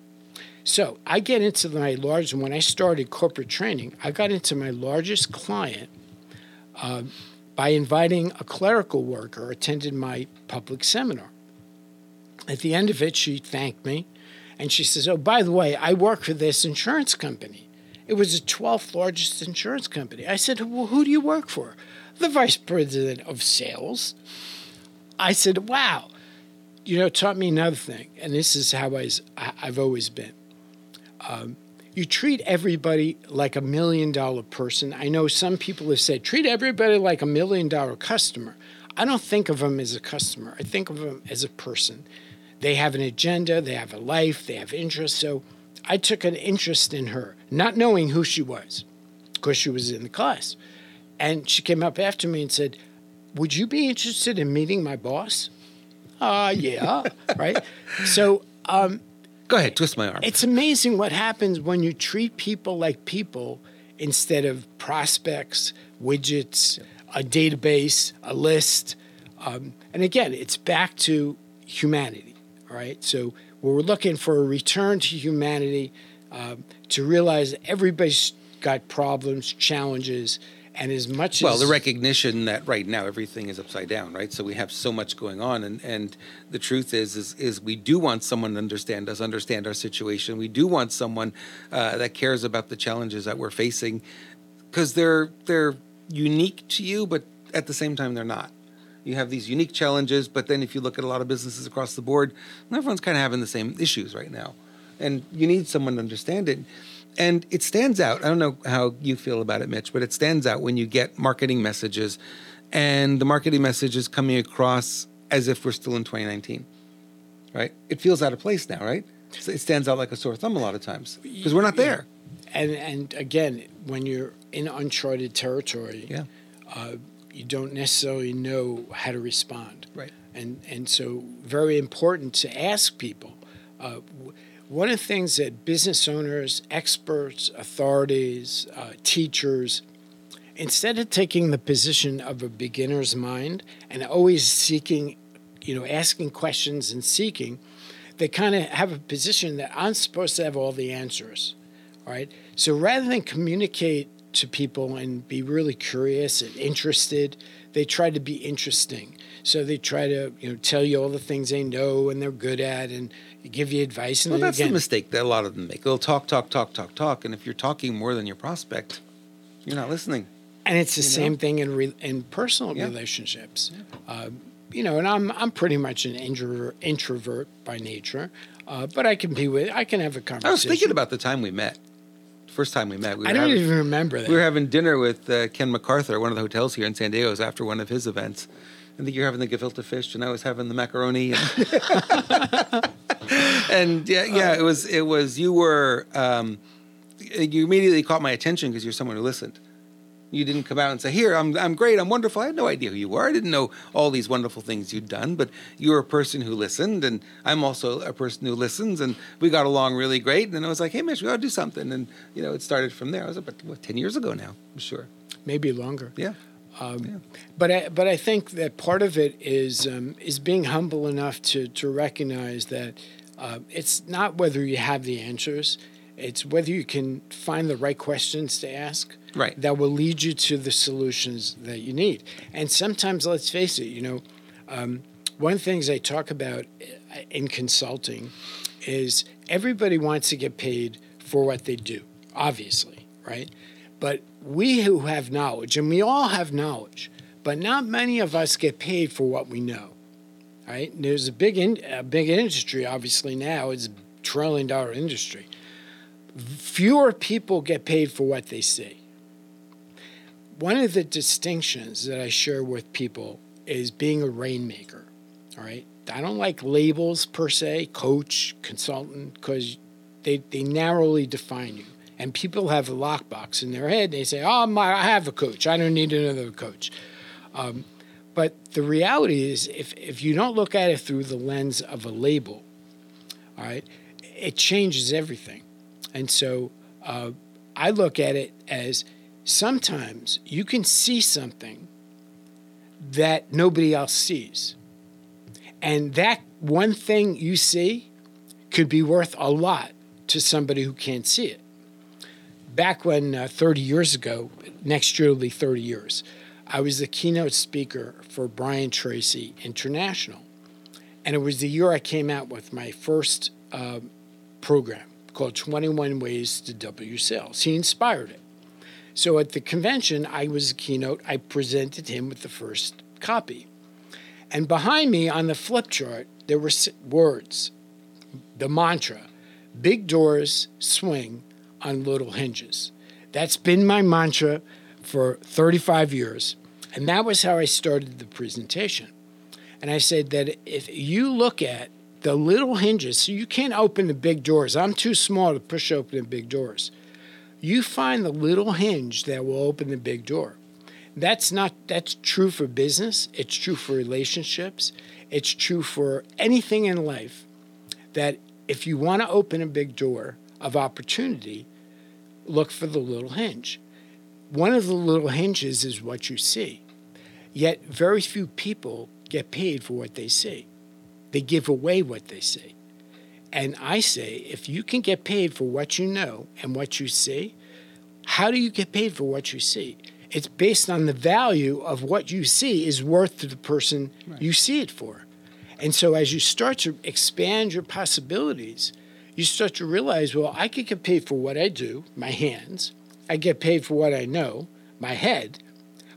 So I get into my large, when I started corporate training, I got into my largest client uh, by inviting a clerical worker attended my public seminar. At the end of it, she thanked me and she says, Oh, by the way, I work for this insurance company. It was the 12th largest insurance company. I said, Well, who do you work for? The vice president of sales. I said, Wow. You know, it taught me another thing, and this is how I, I've always been. Um, you treat everybody like a million dollar person. I know some people have said, treat everybody like a million dollar customer. I don't think of them as a customer, I think of them as a person. They have an agenda, they have a life, they have interests. So I took an interest in her, not knowing who she was, because she was in the class. And she came up after me and said, Would you be interested in meeting my boss? Uh, yeah, right? So, um, Go ahead, twist my arm. it's amazing what happens when you treat people like people instead of prospects, widgets, a database, a list. Um, and again, it's back to humanity, all right? So we're looking for a return to humanity um, to realize that everybody's got problems, challenges, and as much as well, as the recognition that right now everything is upside down, right? So we have so much going on, and and the truth is, is is we do want someone to understand us, understand our situation. We do want someone uh, that cares about the challenges that we're facing, because they're they're unique to you, but at the same time they're not. You have these unique challenges, but then if you look at a lot of businesses across the board, everyone's kind of having the same issues right now, and you need someone to understand it. And it stands out. I don't know how you feel about it, Mitch, but it stands out when you get marketing messages and the marketing message is coming across as if we're still in 2019, right? It feels out of place now, right? It stands out like a sore thumb a lot of times because we're not there. and and again, when you're in uncharted territory, Yeah. uh, you don't necessarily know how to respond. Right. And and so very important to ask people. Uh, one of the things that business owners, experts, authorities, uh, teachers, instead of taking the position of a beginner's mind and always seeking, you know, asking questions and seeking, they kind of have a position that I'm supposed to have all the answers. All right. So rather than communicate to people and be really curious and interested, they try to be interesting. So they try to, you know, tell you all the things they know and they're good at and give you advice. And Well, that's again, the mistake that a lot of them make. They'll talk, talk, talk, talk, talk. And if you're talking more than your prospect, you're not listening. And it's the You know? same thing in re- in personal Yeah. relationships. Uh, you know, and I'm I'm pretty much an introvert, introvert by nature, uh, but I can be with I can have a conversation. I was thinking about the time we met first time we met. We I were don't having, even remember that. we were having dinner with uh, Ken McArthur, at one of the hotels here in San Diego, after one of his events. I think you're having the gefilte fish, and I was having the macaroni. And, and yeah, yeah, it was it was you were um, you immediately caught my attention because you're someone who listened. You didn't come out and say, "Here, I'm I'm great, I'm wonderful." I had no idea who you were. I didn't know all these wonderful things you'd done, but you were a person who listened, and I'm also a person who listens, and we got along really great. And I was like, "Hey, Mitch, we ought to do something." And you know, it started from there. I was about what, ten years ago now, I'm sure. Maybe longer. Yeah. Um, Yeah. But I, but I think that part of it is um, is being humble enough to to recognize that uh, it's not whether you have the answers, it's whether you can find the right questions to ask. Right. That will lead you to the solutions that you need. And sometimes, let's face it, you know, um, one of the things I talk about uh, in consulting is everybody wants to get paid for what they do, obviously, right? But we who have knowledge, and we all have knowledge, but not many of us get paid for what we know, right? There's a big, in, a big industry, obviously now it's a trillion dollar industry. Fewer people get paid for what they see. One of the distinctions that I share with people is being a rainmaker. All right. I don't like labels per se, coach, consultant, because they, they narrowly define you. And people have a lockbox in their head. They say, oh, my, I have a coach. I don't need another coach. Um, but the reality is, if, if you don't look at it through the lens of a label, all right, it changes everything. And so uh, I look at it as sometimes you can see something that nobody else sees. And that one thing you see could be worth a lot to somebody who can't see it. Back when uh, 30 years ago, next year will be 30 years, I was the keynote speaker for Brian Tracy International. And it was the year I came out with my first uh, program called 21 Ways to Double Your Sales. He inspired it. So at the convention, I was a keynote. I presented him with the first copy. And behind me on the flip chart, there were words, the mantra big doors swing on little hinges. That's been my mantra for 35 years. And that was how I started the presentation. And I said that if you look at the little hinges, so you can't open the big doors, I'm too small to push open the big doors. You find the little hinge that will open the big door. That's not that's true for business, it's true for relationships, it's true for anything in life that if you want to open a big door of opportunity, look for the little hinge. One of the little hinges is what you see. Yet very few people get paid for what they see. They give away what they see. And I say, if you can get paid for what you know and what you see, how do you get paid for what you see? It's based on the value of what you see is worth to the person right. you see it for. And so as you start to expand your possibilities, you start to realize, well, I could get paid for what I do, my hands. I get paid for what I know, my head.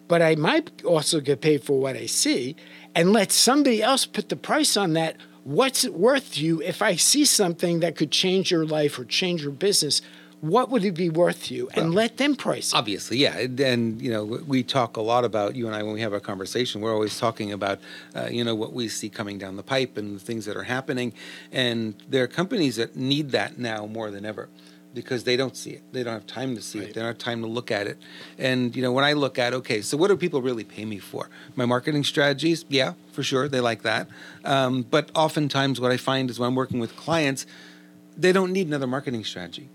But I might also get paid for what I see and let somebody else put the price on that. What's it worth to you if I see something that could change your life or change your business? What would it be worth to you? And well, let them price it. Obviously, yeah. And, you know, we talk a lot about, you and I, when we have a conversation, we're always talking about, uh, you know, what we see coming down the pipe and the things that are happening. And there are companies that need that now more than ever because they don't see it. They don't have time to see right. it. They don't have time to look at it. And you know, when I look at okay, so what do people really pay me for? My marketing strategies, yeah, for sure, they like that. Um, but oftentimes, what I find is when I'm working with clients, they don't need another marketing strategy.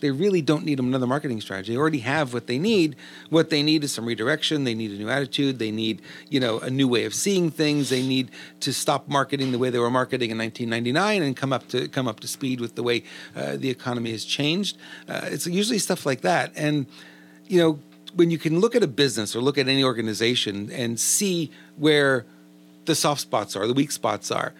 They really don't need another marketing strategy. They already have what they need. What they need is some redirection. They need a new attitude. They need, you know, a new way of seeing things. They need to stop marketing the way they were marketing in 1999 and come up to come up to speed with the way uh, the economy has changed. Uh, it's usually stuff like that. And you know, when you can look at a business or look at any organization and see where the soft spots are, the weak spots are,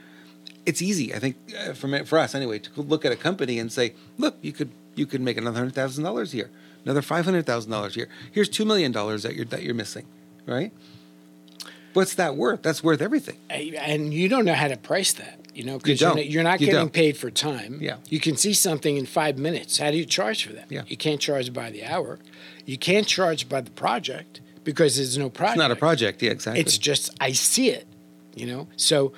it's easy. I think uh, for for us anyway to look at a company and say, look, you could you could make another hundred thousand dollars here, another five hundred thousand dollars here. Here's two million dollars that you're that you're missing, right? What's that worth? That's worth everything. And you don't know how to price that. You know, because you're, don't. not- you're not You getting don't. paid for time. Yeah. You can see something in five minutes. How do you charge for that? Yeah. You can't charge by the hour. You can't charge by the project because there's no project. It's not a project. Yeah, exactly. It's just I see it, you know. So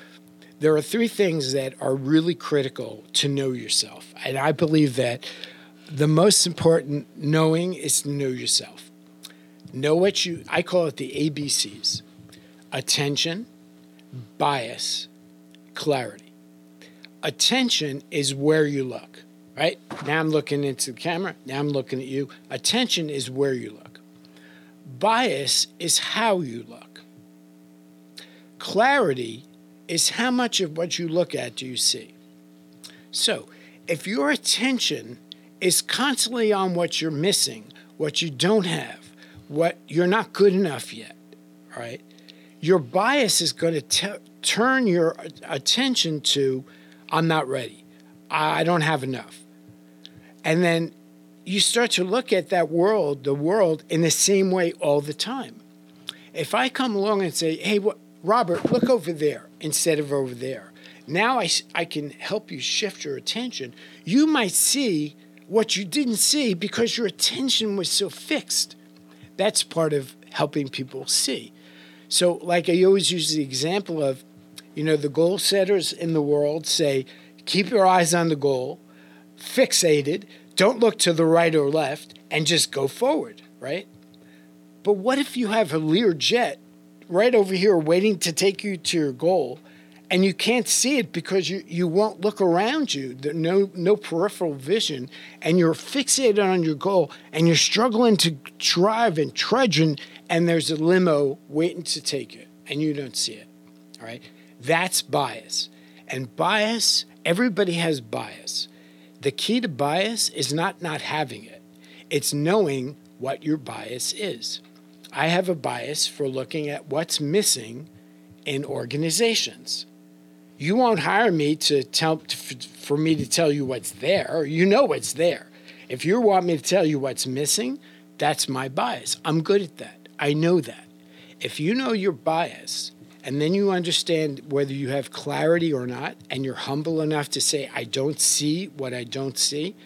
there are three things that are really critical to know yourself, and I believe that the most important knowing is to know yourself. Know what you I call it the ABCs: attention, bias, clarity. Attention is where you look, right? Now I'm looking into the camera. Now I'm looking at you. Attention is where you look. Bias is how you look. Clarity is how much of what you look at do you see. So, if your attention is constantly on what you're missing, what you don't have, what you're not good enough yet, right? Your bias is going to turn your attention to, I'm not ready. I don't have enough. And then you start to look at that world, the world, in the same way all the time. If I come along and say, hey, what, Robert, look over there instead of over there, now I, I can help you shift your attention. You might see what you didn't see because your attention was so fixed. That's part of helping people see. So, like I always use the example of, you know, the goal setters in the world say, keep your eyes on the goal, fixated, don't look to the right or left, and just go forward, right? But what if you have a Lear jet right over here waiting to take you to your goal and you can't see it because you, you won't look around you, there, no, no peripheral vision, and you're fixated on your goal and you're struggling to drive and trudge and, and there's a limo waiting to take you and you don't see it, all right? That's bias. And bias, everybody has bias. The key to bias is not not having it, it's knowing what your bias is. I have a bias for looking at what's missing in organizations. You won't hire me to tell to, for me to tell you what's there. You know what's there. If you want me to tell you what's missing, that's my bias. I'm good at that. I know that. If you know your bias and then you understand whether you have clarity or not, and you're humble enough to say, I don't see what I don't see,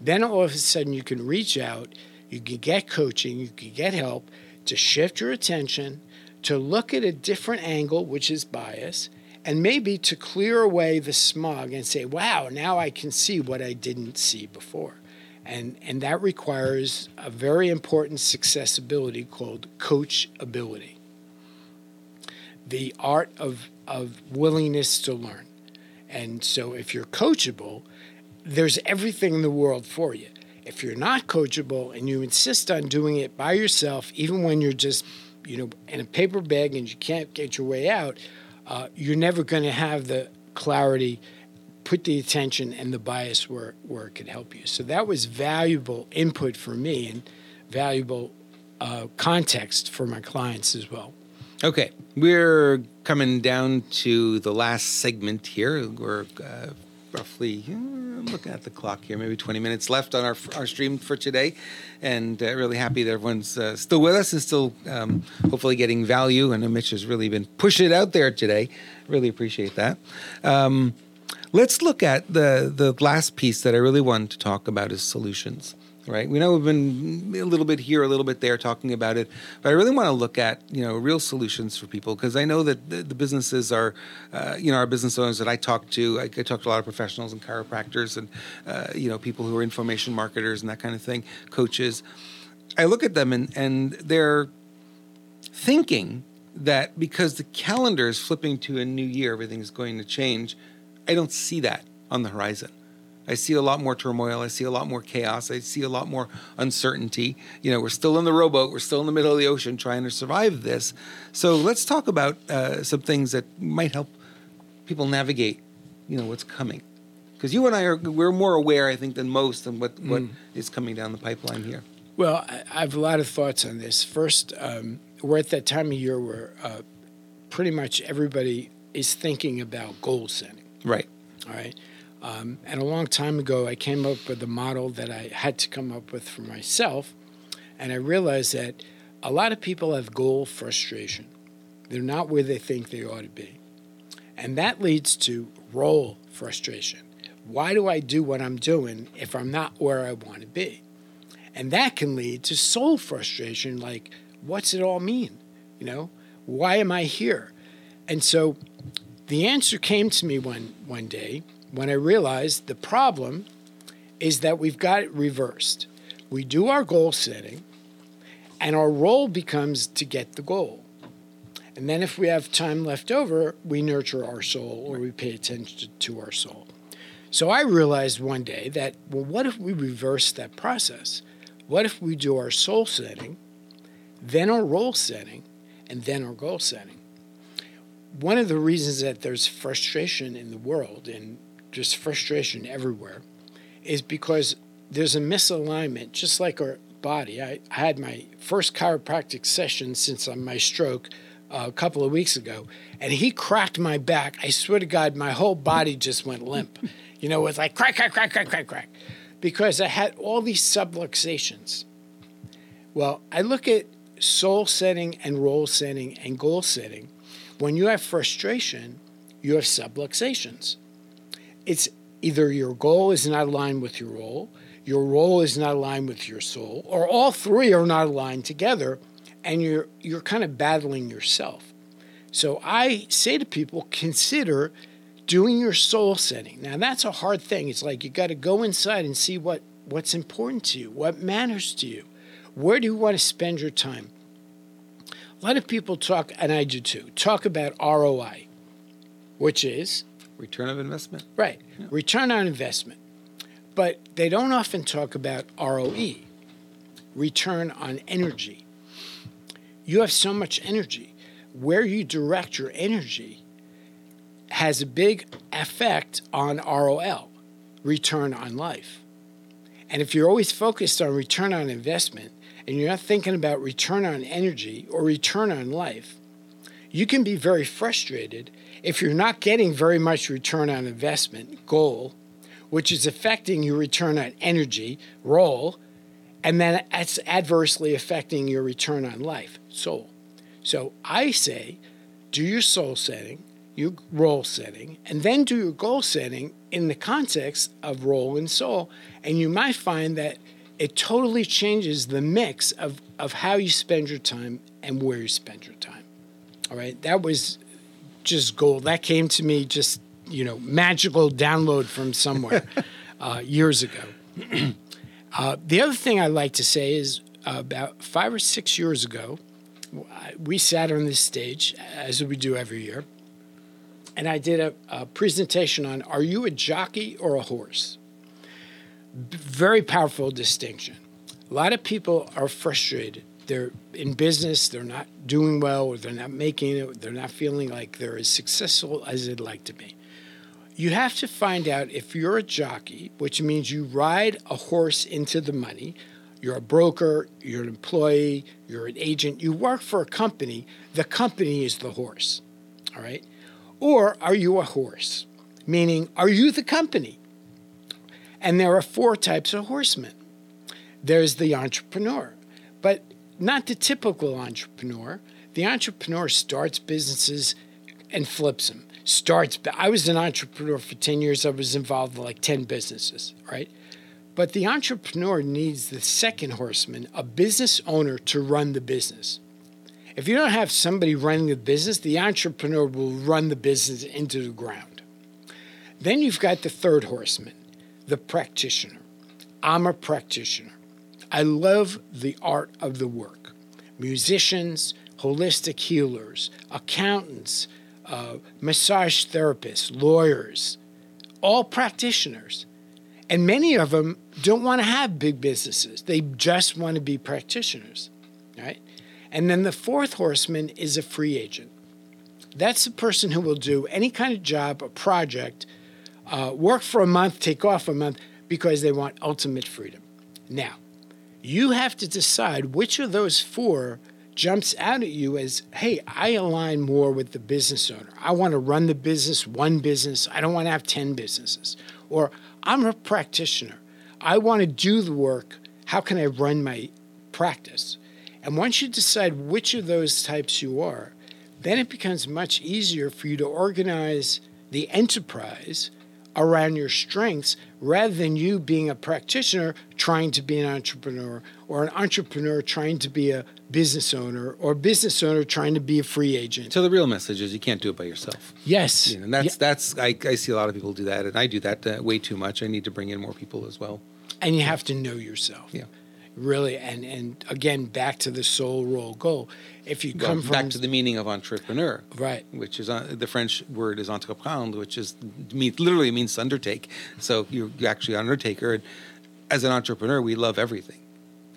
then all of a sudden you can reach out, you can get coaching, you can get help to shift your attention, to look at a different angle, which is bias, and maybe to clear away the smog and say, wow, now I can see what I didn't see before. And, and that requires a very important success ability called coachability the art of, of willingness to learn. And so if you're coachable, there's everything in the world for you. If you're not coachable and you insist on doing it by yourself, even when you're just, you know, in a paper bag and you can't get your way out, uh, you're never going to have the clarity, put the attention and the bias where, where it could help you. So that was valuable input for me and valuable uh, context for my clients as well. Okay, we're coming down to the last segment here. We're uh, roughly, I'm looking at the clock here, maybe 20 minutes left on our, our stream for today. And uh, really happy that everyone's uh, still with us and still um, hopefully getting value. And Mitch has really been pushing it out there today. Really appreciate that. Um, let's look at the, the last piece that I really wanted to talk about is solutions right? We know we've been a little bit here, a little bit there talking about it, but I really want to look at you know real solutions for people because I know that the, the businesses are, uh, you know, our business owners that I talk to. I, I talk to a lot of professionals and chiropractors and uh, you know people who are information marketers and that kind of thing, coaches. I look at them and and they're thinking that because the calendar is flipping to a new year, everything's going to change. I don't see that on the horizon. I see a lot more turmoil. I see a lot more chaos. I see a lot more uncertainty. You know, we're still in the rowboat. We're still in the middle of the ocean trying to survive this. So let's talk about uh, some things that might help people navigate, you know, what's coming. Because you and I are we're more aware, I think, than most of what, what is coming down the pipeline here. Well, I I have a lot of thoughts on this. First, um, we're at that time of year where uh, pretty much everybody is thinking about goal setting. Right. All right. Um, and a long time ago, I came up with a model that I had to come up with for myself. And I realized that a lot of people have goal frustration. They're not where they think they ought to be. And that leads to role frustration. Why do I do what I'm doing if I'm not where I want to be? And that can lead to soul frustration like, what's it all mean? You know, why am I here? And so the answer came to me one, one day when I realized the problem is that we've got it reversed. We do our goal setting, and our role becomes to get the goal. And then, if we have time left over, we nurture our soul or we pay attention to our soul. So I realized one day that, well, what if we reverse that process? What if we do our soul setting, then our role setting, and then our goal setting? One of the reasons that there's frustration in the world and just frustration everywhere is because there's a misalignment, just like our body. I, I had my first chiropractic session since my stroke uh, a couple of weeks ago, and he cracked my back. I swear to God, my whole body just went limp. you know, it was like crack, crack, crack, crack, crack, crack, because I had all these subluxations. Well, I look at soul setting and role setting and goal setting. When you have frustration, you have subluxations. It's either your goal is not aligned with your role, your role is not aligned with your soul, or all three are not aligned together, and you're you're kind of battling yourself. So I say to people, consider doing your soul setting. Now that's a hard thing. It's like you got to go inside and see what what's important to you, what matters to you. Where do you want to spend your time? A lot of people talk, and I do too, talk about ROI, which is return of investment. Right, yeah. return on investment. But they don't often talk about ROE, return on energy. You have so much energy. Where you direct your energy has a big effect on ROL, return on life. And if you're always focused on return on investment and you're not thinking about return on energy or return on life, you can be very frustrated if you're not getting very much return on investment goal which is affecting your return on energy role, and then it's adversely affecting your return on life, soul. So I say, do your soul setting, your role setting, and then do your goal setting in the context of role and soul. And you might find that it totally changes the mix of, of how you spend your time and where you spend your time. All right, that was just gold. That came to me just you know magical download from somewhere uh, years ago. uh, the other thing I like to say is uh, about five or six years ago, we sat on this stage as we do every year, and I did a, a presentation on "Are you a jockey or a horse?" Very powerful distinction. A lot of people are frustrated they're in business, they're not doing well, or they're not making it, they're not feeling like they're as successful as they'd like to be you have to find out if you're a jockey, which means you ride a horse into the money. You're a broker, you're an employee, you're an agent, you work for a company, the company is the horse. All right? Or are you a horse? Meaning, are you the company? And there are four types of horsemen there's the entrepreneur, not the typical entrepreneur. The entrepreneur starts businesses and flips them starts. I was an entrepreneur for 10 years. I was involved in like 10 businesses, right? But the entrepreneur needs the second horseman, a business owner, to run the business. If you don't have somebody running the business, the entrepreneur will run the business into the ground. Then you've got the third horseman, the practitioner. I'm a practitioner. I love the art of the work. Musicians, holistic healers, accountants, uh, massage therapists, lawyers, all practitioners. And many of them don't want to have big businesses. They just want to be practitioners, right? And then the fourth horseman is a free agent. That's the person who will do any kind of job or project, uh, work for a month, take off a month, because they want ultimate freedom. Now, you have to decide which of those four jumps out at you as, hey, I align more with the business owner. I want to run the business, one business. I don't want to have 10 businesses. Or I'm a practitioner. I want to do the work. How can I run my practice? And once you decide which of those types you are, then it becomes much easier for you to organize the enterprise around your strengths rather than you being a practitioner trying to be an entrepreneur or an entrepreneur trying to be a business owner or business owner trying to be a free agent. So the real message is you can't do it by yourself. Yes. You know, and that's yeah. that's I, I see a lot of people do that and I do that uh, way too much. I need to bring in more people as well. And you have to know yourself. Yeah really and and again back to the soul role goal if you come well, from back to the meaning of entrepreneur right which is uh, the french word is entreprendre which is means literally means to undertake so you're, actually an undertaker and as an entrepreneur we love everything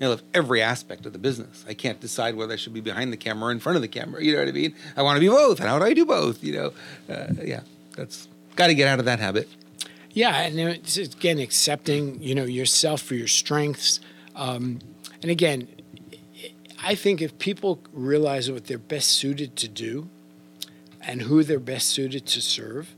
I love every aspect of the business. I can't decide whether I should be behind the camera or in front of the camera. You know what I mean? I want to be both. And how do I do both? You know, uh, yeah, that's got to get out of that habit. Yeah, and it's again accepting you know yourself for your strengths, um, and again, I think if people realize what they're best suited to do and who they're best suited to serve,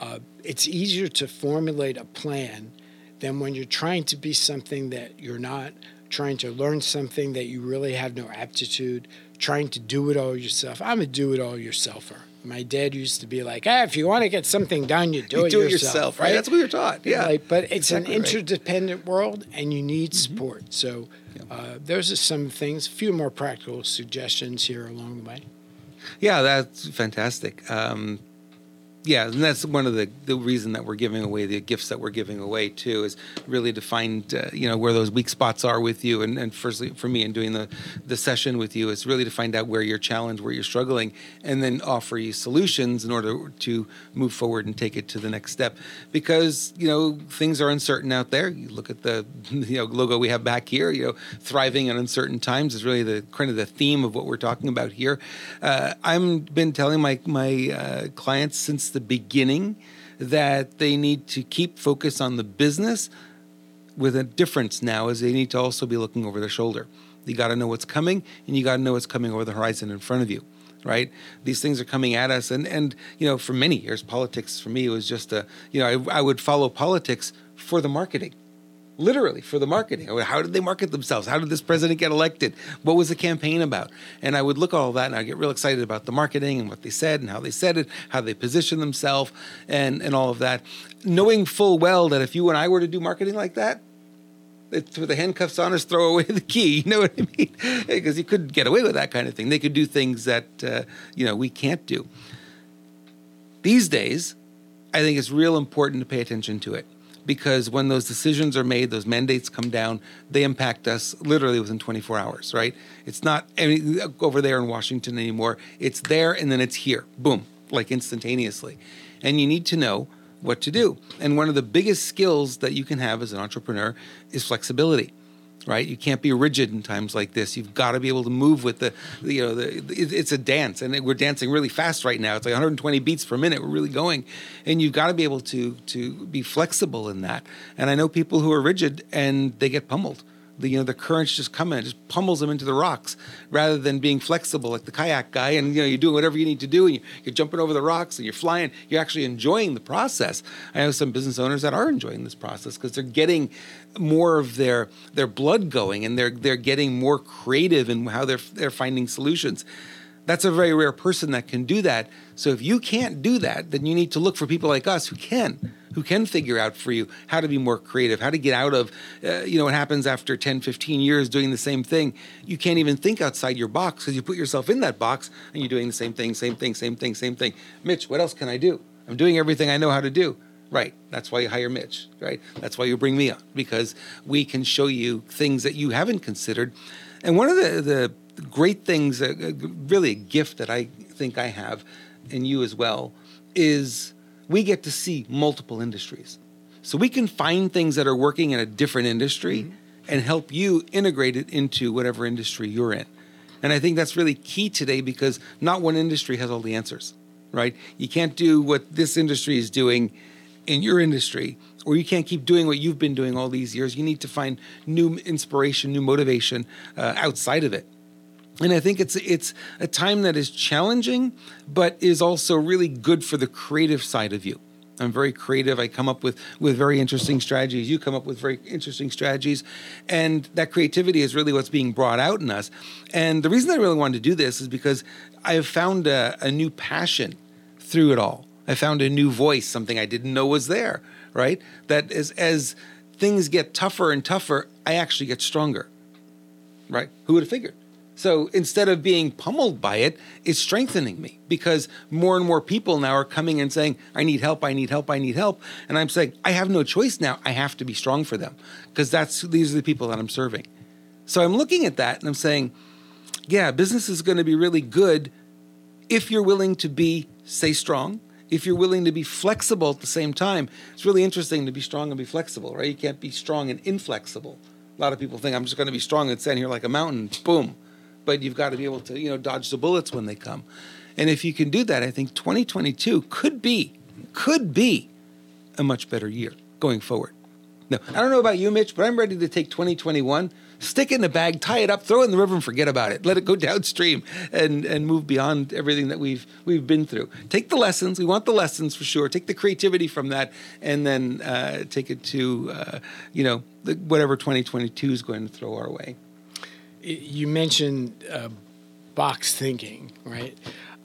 uh, it's easier to formulate a plan than when you're trying to be something that you're not, trying to learn something that you really have no aptitude, trying to do it all yourself. I'm a do it all yourselfer my dad used to be like, ah, if you want to get something done, you do, you it, do yourself, it yourself, right? That's what you're taught. Yeah. Like, but it's exactly an interdependent right. world, and you need mm-hmm. support. So uh, those are some things. A few more practical suggestions here along the way. Yeah, that's fantastic. Um, yeah, and that's one of the the reason that we're giving away the gifts that we're giving away too is really to find uh, you know where those weak spots are with you, and and firstly for me in doing the the session with you is really to find out where you're challenged, where you're struggling, and then offer you solutions in order to move forward and take it to the next step. Because you know things are uncertain out there. You look at the you know logo we have back here. You know, thriving in uncertain times is really the kind of the theme of what we're talking about here. Uh, I've been telling my my uh, clients since the beginning that they need to keep focus on the business with a difference now is they need to also be looking over their shoulder. You got to know what's coming and you got to know what's coming over the horizon in front of you right? These things are coming at us, and and you know, for many years, politics for me was just a you know I, I would follow politics for the marketing, literally for the marketing. How did they market themselves? How did this president get elected? What was the campaign about? And I would look at all that and I'd get real excited about the marketing and what they said and how they said it, how they positioned themselves, and and all of that, knowing full well that if you and I were to do marketing like that. It's with the handcuffs on us, throw away the key. You know what I mean? Because you couldn't get away with that kind of thing. They could do things that uh, you know we can't do. These days, I think it's real important to pay attention to it because when those decisions are made, those mandates come down, they impact us literally within 24 hours, right? It's not any, over there in Washington anymore. It's there and then it's here. Boom, like instantaneously. And you need to know what to do. And one of the biggest skills that you can have as an entrepreneur is flexibility right? You can't be rigid in times like this. You've got to be able to move with the, the you know, the, it's a dance, and we're dancing really fast right now. It's like 120 beats per minute. We're really going, and you've got to be able to to be flexible in that. And I know people who are rigid and they get pummeled the you know the currents just come in, just pummels them into the rocks, rather than being flexible like the kayak guy. And you know you're doing whatever you need to do, and you, you're jumping over the rocks and you're flying. You're actually enjoying the process. I know some business owners that are enjoying this process because they're getting more of their their blood going, and they're they're getting more creative in how they're they're finding solutions. That's a very rare person that can do that. So if you can't do that, then you need to look for people like us who can who can figure out for you how to be more creative, how to get out of, uh, you know, what happens after 10, 15 years doing the same thing. You can't even think outside your box because you put yourself in that box and you're doing the same thing, same thing, same thing, same thing. Mitch, what else can I do? I'm doing everything I know how to do. Right. That's why you hire Mitch, right? That's why you bring me on because we can show you things that you haven't considered. And one of the, the great things, uh, really a gift that I think I have, and you as well, is we get to see multiple industries. So we can find things that are working in a different industry mm-hmm. and help you integrate it into whatever industry you're in. And I think that's really key today because not one industry has all the answers, right? You can't do what this industry is doing in your industry, or you can't keep doing what you've been doing all these years. You need to find new inspiration, new motivation uh, outside of it and I think it's it's a time that is challenging, but is also really good for the creative side of you. I'm very creative. I come up with with very interesting strategies. You come up with very interesting strategies, and that creativity is really what's being brought out in us. And the reason I really wanted to do this is because I have found a, a new passion through it all. I found a new voice, something I didn't know was there. Right? That as as things get tougher and tougher, I actually get stronger. Right? Who would have figured? So instead of being pummeled by it, it's strengthening me because more and more people now are coming and saying, I need help, I need help, I need help. And I'm saying, I have no choice now. I have to be strong for them because that's these are the people that I'm serving. So I'm looking at that and I'm saying, yeah, business is going to be really good if you're willing to be, say, strong, if you're willing to be flexible at the same time. It's really interesting to be strong and be flexible, right? You can't be strong and inflexible. A lot of people think I'm just going to be strong and stand here like a mountain, boom but you've got to be able to, you know, dodge the bullets when they come. And if you can do that, I think 2022 could be, could be a much better year going forward. Now, I don't know about you, Mitch, but I'm ready to take 2021, stick it in a bag, tie it up, throw it in the river, and forget about it. Let it go downstream and and move beyond everything that we've we've been through. Take the lessons. We want the lessons for sure. Take the creativity from that, and then uh, take it to uh, you know the, whatever 2022 is going to throw our way you mentioned uh, box thinking, right?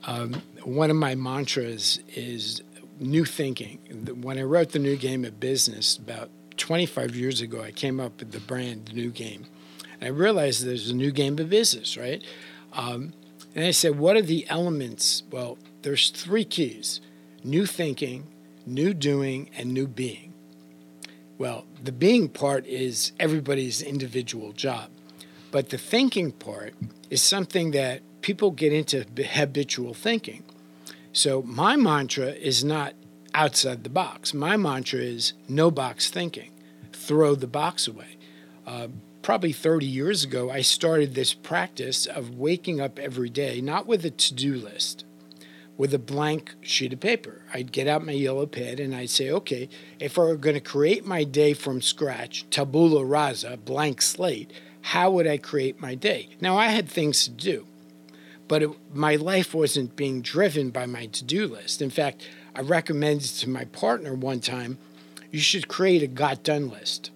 Um, one of my mantras is new thinking. When I wrote the new game of business about 25 years ago, I came up with the brand New Game. And I realized there's a new game of business, right? Um, and I said, what are the elements? Well, there's three keys new thinking, new doing, and new being. Well, the being part is everybody's individual job. But the thinking part is something that people get into habitual thinking. So my mantra is not outside the box. My mantra is no box thinking. Throw the box away. Uh, probably 30 years ago, I started this practice of waking up every day, not with a to do list, with a blank sheet of paper. I'd get out my yellow pad and I'd say, okay, if I were going to create my day from scratch, tabula rasa, blank slate, how would I create my day? Now, I had things to do, but it, my life wasn't being driven by my to do list. In fact, I recommended to my partner one time you should create a got done list.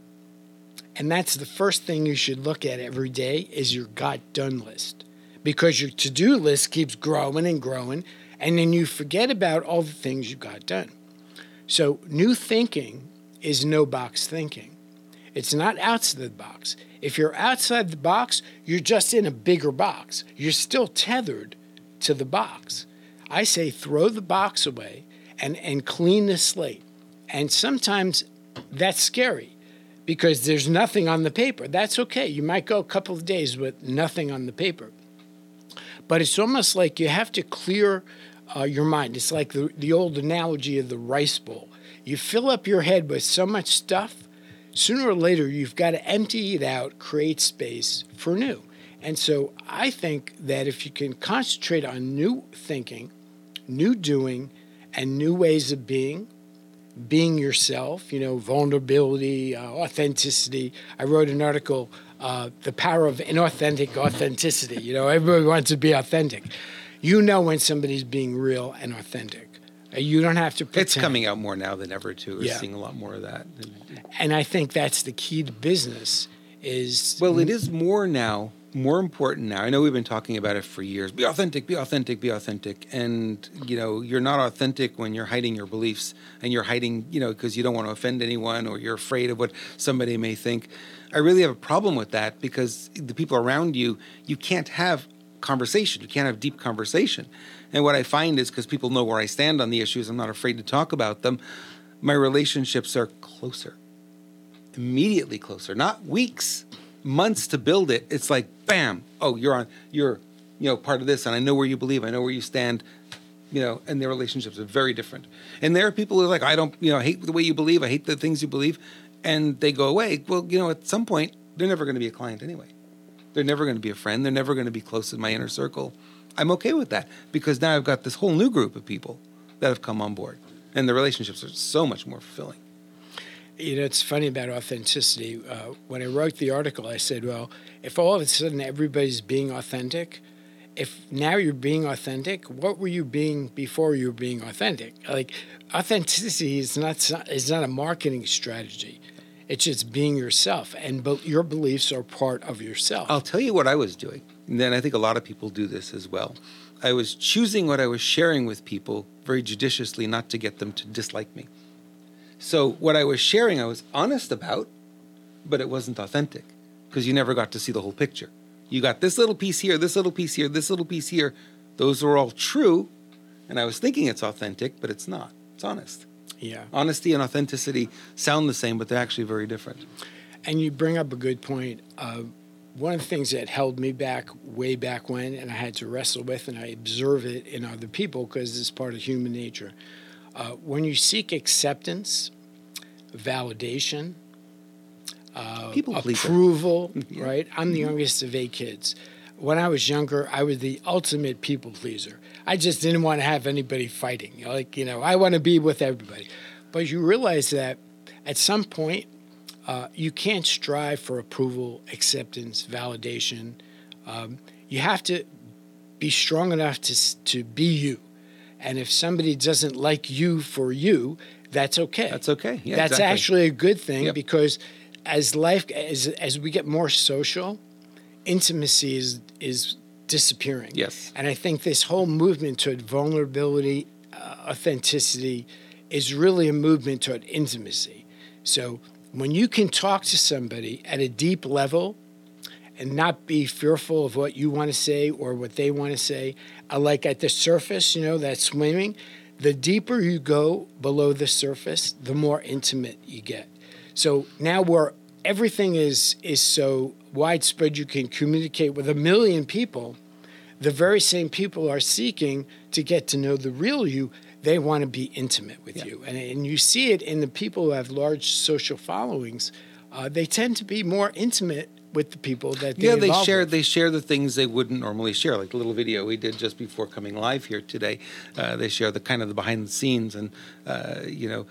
And that's the first thing you should look at every day is your got done list. Because your to-do list keeps growing and growing and then you forget about all the things you got done. So, new thinking is no box thinking. It's not outside the box. If you're outside the box, you're just in a bigger box. You're still tethered to the box. I say throw the box away and, and clean the slate. And sometimes that's scary because there's nothing on the paper. That's okay. You might go a couple of days with nothing on the paper. But it's almost like you have to clear uh, your mind. It's like the, the old analogy of the rice bowl. You fill up your head with so much stuff sooner or later you've got to empty it out, create space for new. And so I think that if you can concentrate on new thinking, new doing, and new ways of being, being yourself, you know, vulnerability, uh, authenticity. I wrote an article, uh, The Power of Inauthentic Authenticity. You know, everybody wants to be authentic. You know when somebody's being real and authentic. Uh, you don't have to pretend. It's coming out more now than ever, too. We're yeah. seeing a lot more of that. And I think that's the key to business is... Well, it is more now, more important now. I know we've been talking about it for years. Be authentic, be authentic, be authentic. And, you know, you're not authentic when you're hiding your beliefs and you're hiding, you know, because you don't want to offend anyone or you're afraid of what somebody may think. I really have a problem with that because the people around you, you can't have conversation. You can't have deep conversation. And what I find is because people know where I stand on the issues, I'm not afraid to talk about them. My relationships are closer, immediately closer, not weeks, months to build it. It's like, bam, oh, you're on, you're, you know, part of this, and I know where you believe, I know where you stand, you know, and their relationships are very different. And there are people who are like, I don't, you know, I hate the way you believe, I hate the things you believe, and they go away. Well, you know, at some point, they're never going to be a client anyway. They're never going to be a friend. They're never going to be close in my inner circle. I'm okay with that because now I've got this whole new group of people that have come on board, and the relationships are so much more fulfilling. You know, it's funny about authenticity. Uh, when I wrote the article, I said, well, if all of a sudden everybody's being authentic, if now you're being authentic, what were you being before you were being authentic? Like authenticity is not is not a marketing strategy. It's just being yourself, and be- your beliefs are part of yourself. I'll tell you what I was doing. And then I think a lot of people do this as well. I was choosing what I was sharing with people very judiciously, not to get them to dislike me. So what I was sharing, I was honest about, but it wasn't authentic because you never got to see the whole picture. You got this little piece here, this little piece here, this little piece here. Those are all true. And I was thinking it's authentic, but it's not. It's honest. Yeah. Honesty and authenticity sound the same, but they're actually very different. And you bring up a good point. Uh, one of the things that held me back way back when, and I had to wrestle with, and I observe it in other people because it's part of human nature. Uh, when you seek acceptance, validation, uh, approval, yeah. right? I'm the mm-hmm. youngest of eight kids. When I was younger, I was the ultimate people pleaser. I just didn't want to have anybody fighting. Like, you know, I want to be with everybody. But you realize that at some point, uh, you can't strive for approval, acceptance, validation. Um, you have to be strong enough to, to be you. And if somebody doesn't like you for you, that's okay. That's okay. Yeah, that's exactly. actually a good thing yep. because as life as as we get more social, intimacy is is disappearing. Yes. And I think this whole movement toward vulnerability, uh, authenticity, is really a movement toward intimacy. So when you can talk to somebody at a deep level and not be fearful of what you want to say or what they want to say, uh, like at the surface, you know, that swimming, the deeper you go below the surface, the more intimate you get. So now where everything is is so widespread, you can communicate with a million people. The very same people are seeking to get to know the real you. They want to be intimate with yeah. you, and, and you see it in the people who have large social followings. Uh, they tend to be more intimate with the people that they yeah they share with. they share the things they wouldn't normally share like the little video we did just before coming live here today uh, they share the kind of the behind the scenes and uh, you know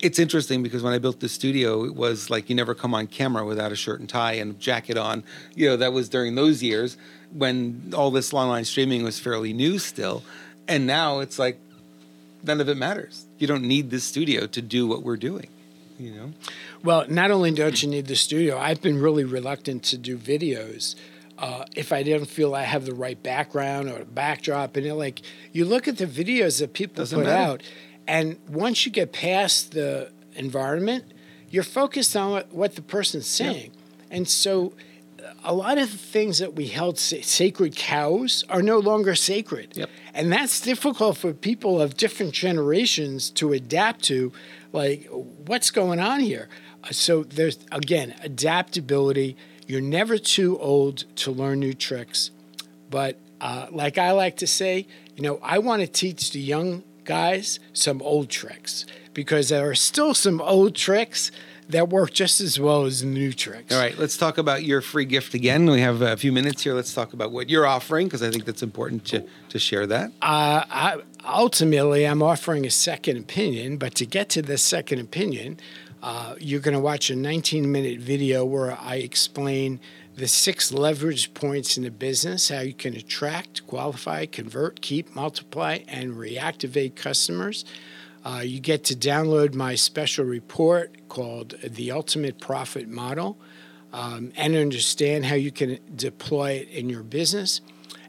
it's interesting because when I built the studio, it was like you never come on camera without a shirt and tie and jacket on. You know, that was during those years when all this online streaming was fairly new still. And now it's like none of it matters. You don't need this studio to do what we're doing, you know? Well, not only don't you need the studio, I've been really reluctant to do videos. Uh, if I didn't feel I have the right background or backdrop, and it, like you look at the videos that people Doesn't put matter. out, and once you get past the environment, you're focused on what, what the person's saying. Yeah. And so a lot of the things that we held sacred cows are no longer sacred. Yep. And that's difficult for people of different generations to adapt to. Like, what's going on here? So there's, again, adaptability. You're never too old to learn new tricks. But uh, like I like to say, you know, I want to teach the young guys some old tricks because there are still some old tricks that work just as well as new tricks. All right, let's talk about your free gift again. We have a few minutes here. Let's talk about what you're offering because I think that's important to, to share that. Uh, I, ultimately, I'm offering a second opinion, but to get to the second opinion, uh, you're going to watch a 19 minute video where I explain the six leverage points in the business, how you can attract, qualify, convert, keep, multiply, and reactivate customers. Uh, you get to download my special report called The Ultimate Profit Model um, and understand how you can deploy it in your business.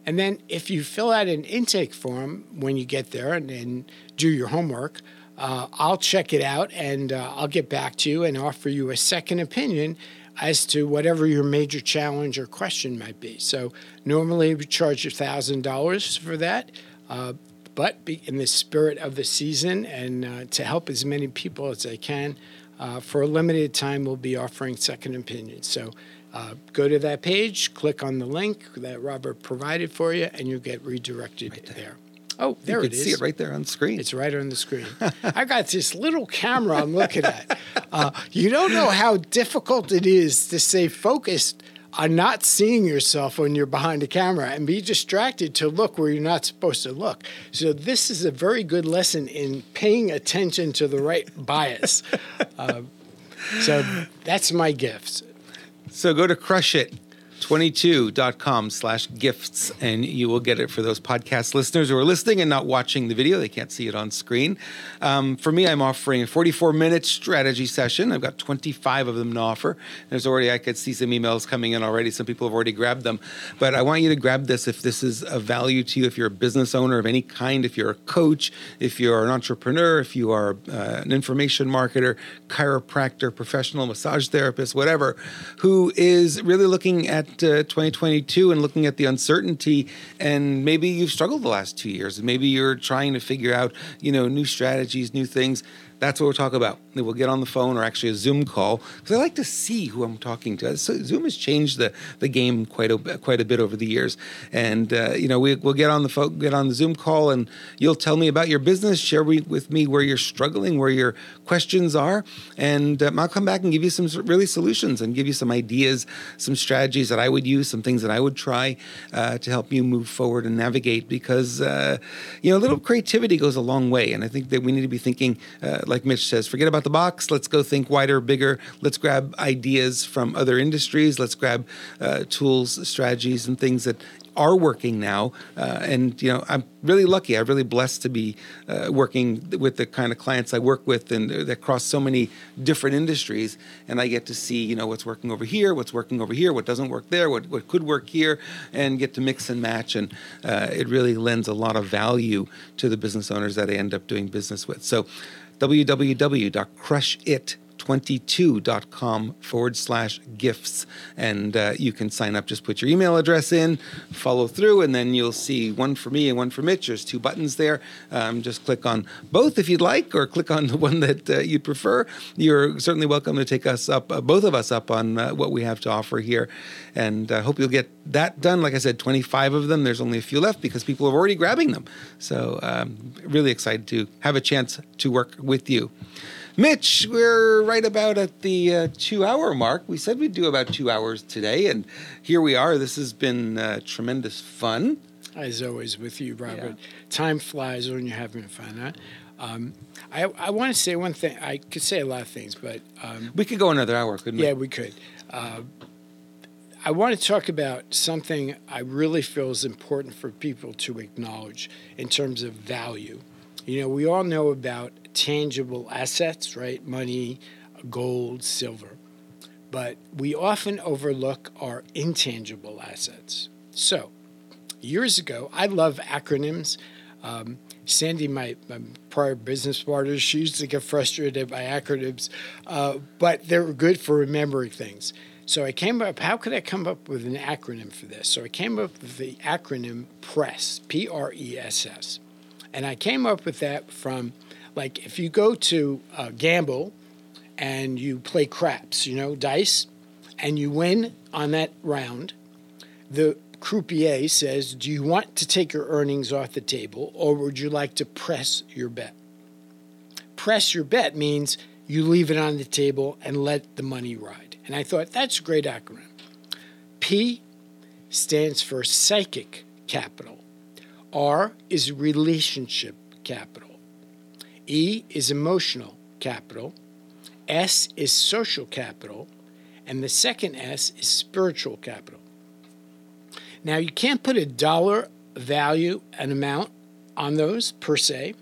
And then, if you fill out an intake form when you get there and, and do your homework, uh, I'll check it out and uh, I'll get back to you and offer you a second opinion as to whatever your major challenge or question might be. So normally we charge $1,000 for that. Uh, but in the spirit of the season and uh, to help as many people as I can, uh, for a limited time, we'll be offering second opinions. So uh, go to that page, click on the link that Robert provided for you, and you'll get redirected right there. there. Oh, there you it is. See it right there on the screen. It's right on the screen. I got this little camera I'm looking at. Uh, you don't know how difficult it is to stay focused on not seeing yourself when you're behind a camera and be distracted to look where you're not supposed to look. So this is a very good lesson in paying attention to the right bias. Uh, so that's my gift. So go to Crush It 22.com slash gifts and you will get it for those podcast listeners who are listening and not watching the video. They can't see it on screen. Um, for me i'm offering a 44 minute strategy session. I've got 25 of them to offer. There's already i could see some emails coming in already. Some people have already grabbed them. But i want you to grab this if this is of value to you if you're a business owner of any kind if you're a coach if you're an entrepreneur if you are uh, an information marketer chiropractor professional massage therapist whatever who is really looking at uh, 2022 and looking at the uncertainty and maybe you've struggled the last two years maybe you're trying to figure out you know new strategies new things that's what we'll talk about. We'll get on the phone or actually a Zoom call because I like to see who I'm talking to. So Zoom has changed the, the game quite a quite a bit over the years, and uh, you know we, will get on the phone, get on the Zoom call, and you'll tell me about your business, share with me where you're struggling, where your questions are, and um, I'll come back and give you some really solutions and give you some ideas, some strategies that I would use, some things that I would try uh, to help you move forward and navigate. Because uh, you know, a little creativity goes a long way, and I think that we need to be thinking uh, like Mitch says, forget about the box. Let's go think wider, bigger. Let's grab ideas from other industries. Let's grab uh, tools, strategies, and things that are working now. Uh, and you know, I'm really lucky. I'm really blessed to be uh, working with the kind of clients I work with, and that cross so many different industries. And I get to see, you know, what's working over here, what's working over here, what doesn't work there, what what could work here, and get to mix and match. And uh, it really lends a lot of value to the business owners that I end up doing business with. So www.crushit.com 22.com forward slash gifts. And uh, you can sign up, just put your email address in, follow through, and then you'll see one for me and one for Mitch. There's two buttons there. Um, just click on both if you'd like, or click on the one that uh, you prefer. You're certainly welcome to take us up, uh, both of us up on uh, what we have to offer here. And I uh, hope you'll get that done. Like I said, 25 of them. There's only a few left because people are already grabbing them. So, um, really excited to have a chance to work with you. Mitch, we're right about at the uh, two hour mark. We said we'd do about two hours today, and here we are. This has been uh, tremendous fun. As always with you, Robert. Yeah. Time flies when you're having fun, huh? Um, I, I want to say one thing. I could say a lot of things, but. Um, we could go another hour, couldn't we? Yeah, we could. Uh, I want to talk about something I really feel is important for people to acknowledge in terms of value. You know, we all know about tangible assets, right? Money, gold, silver. But we often overlook our intangible assets. So, years ago, I love acronyms. Um, Sandy, my, my, prior business partner, she used to get frustrated by acronyms, uh, but they were good for remembering things. So I came up, how could I come up with an acronym for this? So I came up with the acronym PRESS, P R E S S. And I came up with that from like if you go to uh, gamble and you play craps, you know, dice, and you win on that round, the croupier says, Do you want to take your earnings off the table or would you like to press your bet? Press your bet means you leave it on the table and let the money ride. And I thought that's a great acronym. P stands for psychic capital. R is relationship capital. E is emotional capital. S is social capital. And the second S is spiritual capital. Now, you can't put a dollar value, an amount on those per se,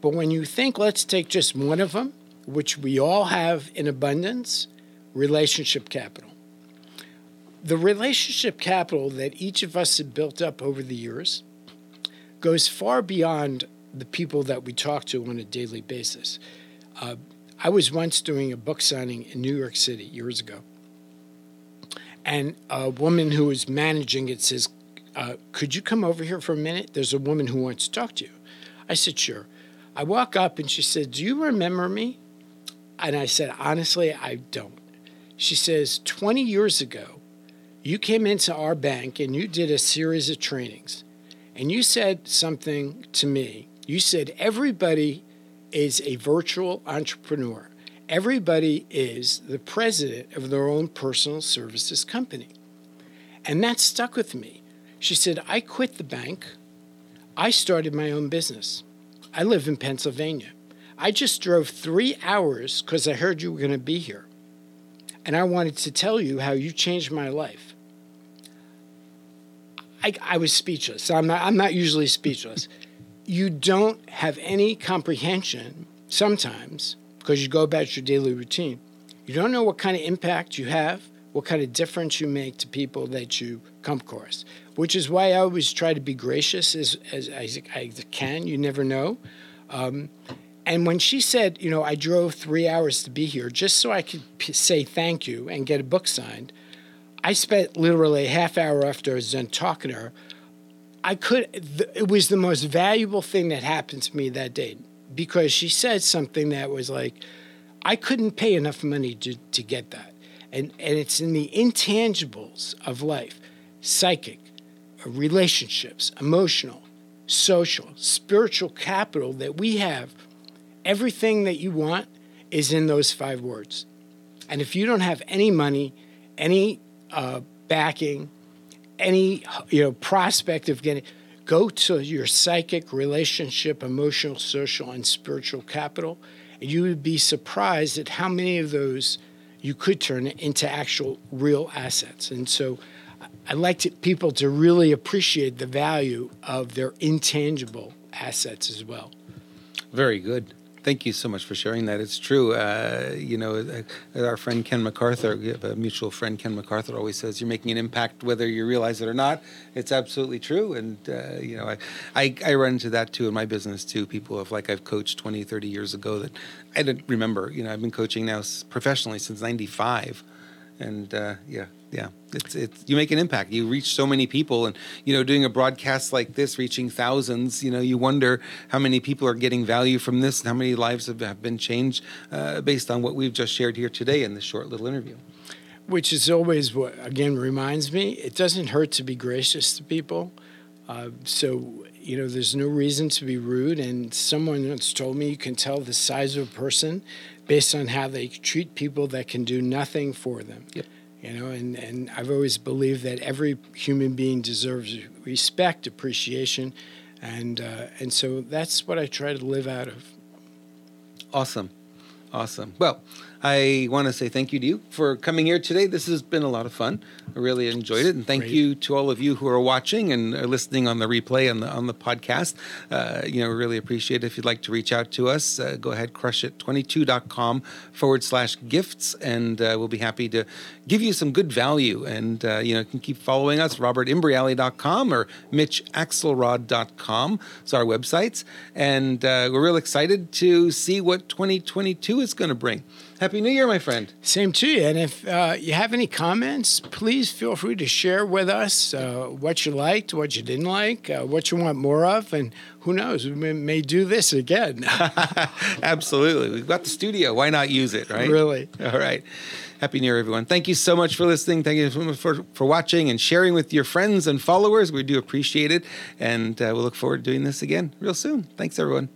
but when you think, let's take just one of them, which we all have in abundance relationship capital. The relationship capital that each of us have built up over the years goes far beyond the people that we talk to on a daily basis. Uh, I was once doing a book signing in New York City years ago, and a woman who was managing it says, uh, Could you come over here for a minute? There's a woman who wants to talk to you. I said, Sure. I walk up and she said, Do you remember me? And I said, Honestly, I don't. She says, 20 years ago, you came into our bank and you did a series of trainings. And you said something to me you said everybody is a virtual entrepreneur. Everybody is the president of their own personal services company. And that stuck with me. She said, I quit the bank. I started my own business. I live in Pennsylvania. I just drove three hours because I heard you were going to be here. And I wanted to tell you how you changed my life. I, I was speechless. I'm not, I'm not usually speechless. You don't have any comprehension sometimes because you go about your daily routine. You don't know what kind of impact you have, what kind of difference you make to people that you come across, which is why I always try to be gracious as, as, as I can. You never know. Um, and when she said, you know, I drove three hours to be here just so I could p- say thank you and get a book signed, I spent literally a half hour after I was done talking to her. I could, th- it was the most valuable thing that happened to me that day because she said something that was like, I couldn't pay enough money to, to get that. And, and it's in the intangibles of life psychic, relationships, emotional, social, spiritual capital that we have. Everything that you want is in those five words. And if you don't have any money, any uh, backing, any you know prospect of getting, go to your psychic, relationship, emotional, social, and spiritual capital, and you would be surprised at how many of those you could turn into actual real assets. And so, i'd like to, people to really appreciate the value of their intangible assets as well. Very good. Thank you so much for sharing that. It's true. Uh, you know, uh, our friend Ken McArthur, we have a mutual friend, Ken McArthur, always says you're making an impact whether you realize it or not. It's absolutely true. And, uh, you know, I, I, I, run into that too in my business too. People have, like, I've coached 20, 30 years ago that I didn't remember. You know, I've been coaching now professionally since 95 and uh, yeah, yeah, it's it's you make an impact. You reach so many people, and you know, doing a broadcast like this, reaching thousands, you know, you wonder how many people are getting value from this, and how many lives have, have been changed uh, based on what we've just shared here today in this short little interview. Which is always what again reminds me. It doesn't hurt to be gracious to people. Uh, so you know, there's no reason to be rude. And someone once told me you can tell the size of a person based on how they treat people that can do nothing for them. Yep. You know, and, and I've always believed that every human being deserves respect, appreciation, and uh, and so that's what I try to live out of. Awesome, awesome. Well, I want to say thank you to you for coming here today. This has been a lot of fun. I really enjoyed it, and thank Great. you to all of you who are watching and are listening on the replay on the on the podcast. Uh, you know, we really appreciate it. If you'd like to reach out to us, uh, go ahead, crushit22.com forward slash gifts, and uh, we'll be happy to give you some good value. And uh, you know, you can keep following us, robertimbriale.com or mitchaxelrod.com. It's our websites, and uh, we're real excited to see what 2022 is going to bring. Happy New Year, my friend. Same to you. And if uh, you have any comments, please feel free to share with us uh, what you liked, what you didn't like, uh, what you want more of, and who knows, we may, may do this again. Absolutely. We've got the studio. Why not use it, right? Really. All right. Happy New Year, everyone. Thank you so much for listening. Thank you so much for, for watching and sharing with your friends and followers. We do appreciate it. And uh, we'll look forward to doing this again real soon. Thanks, everyone.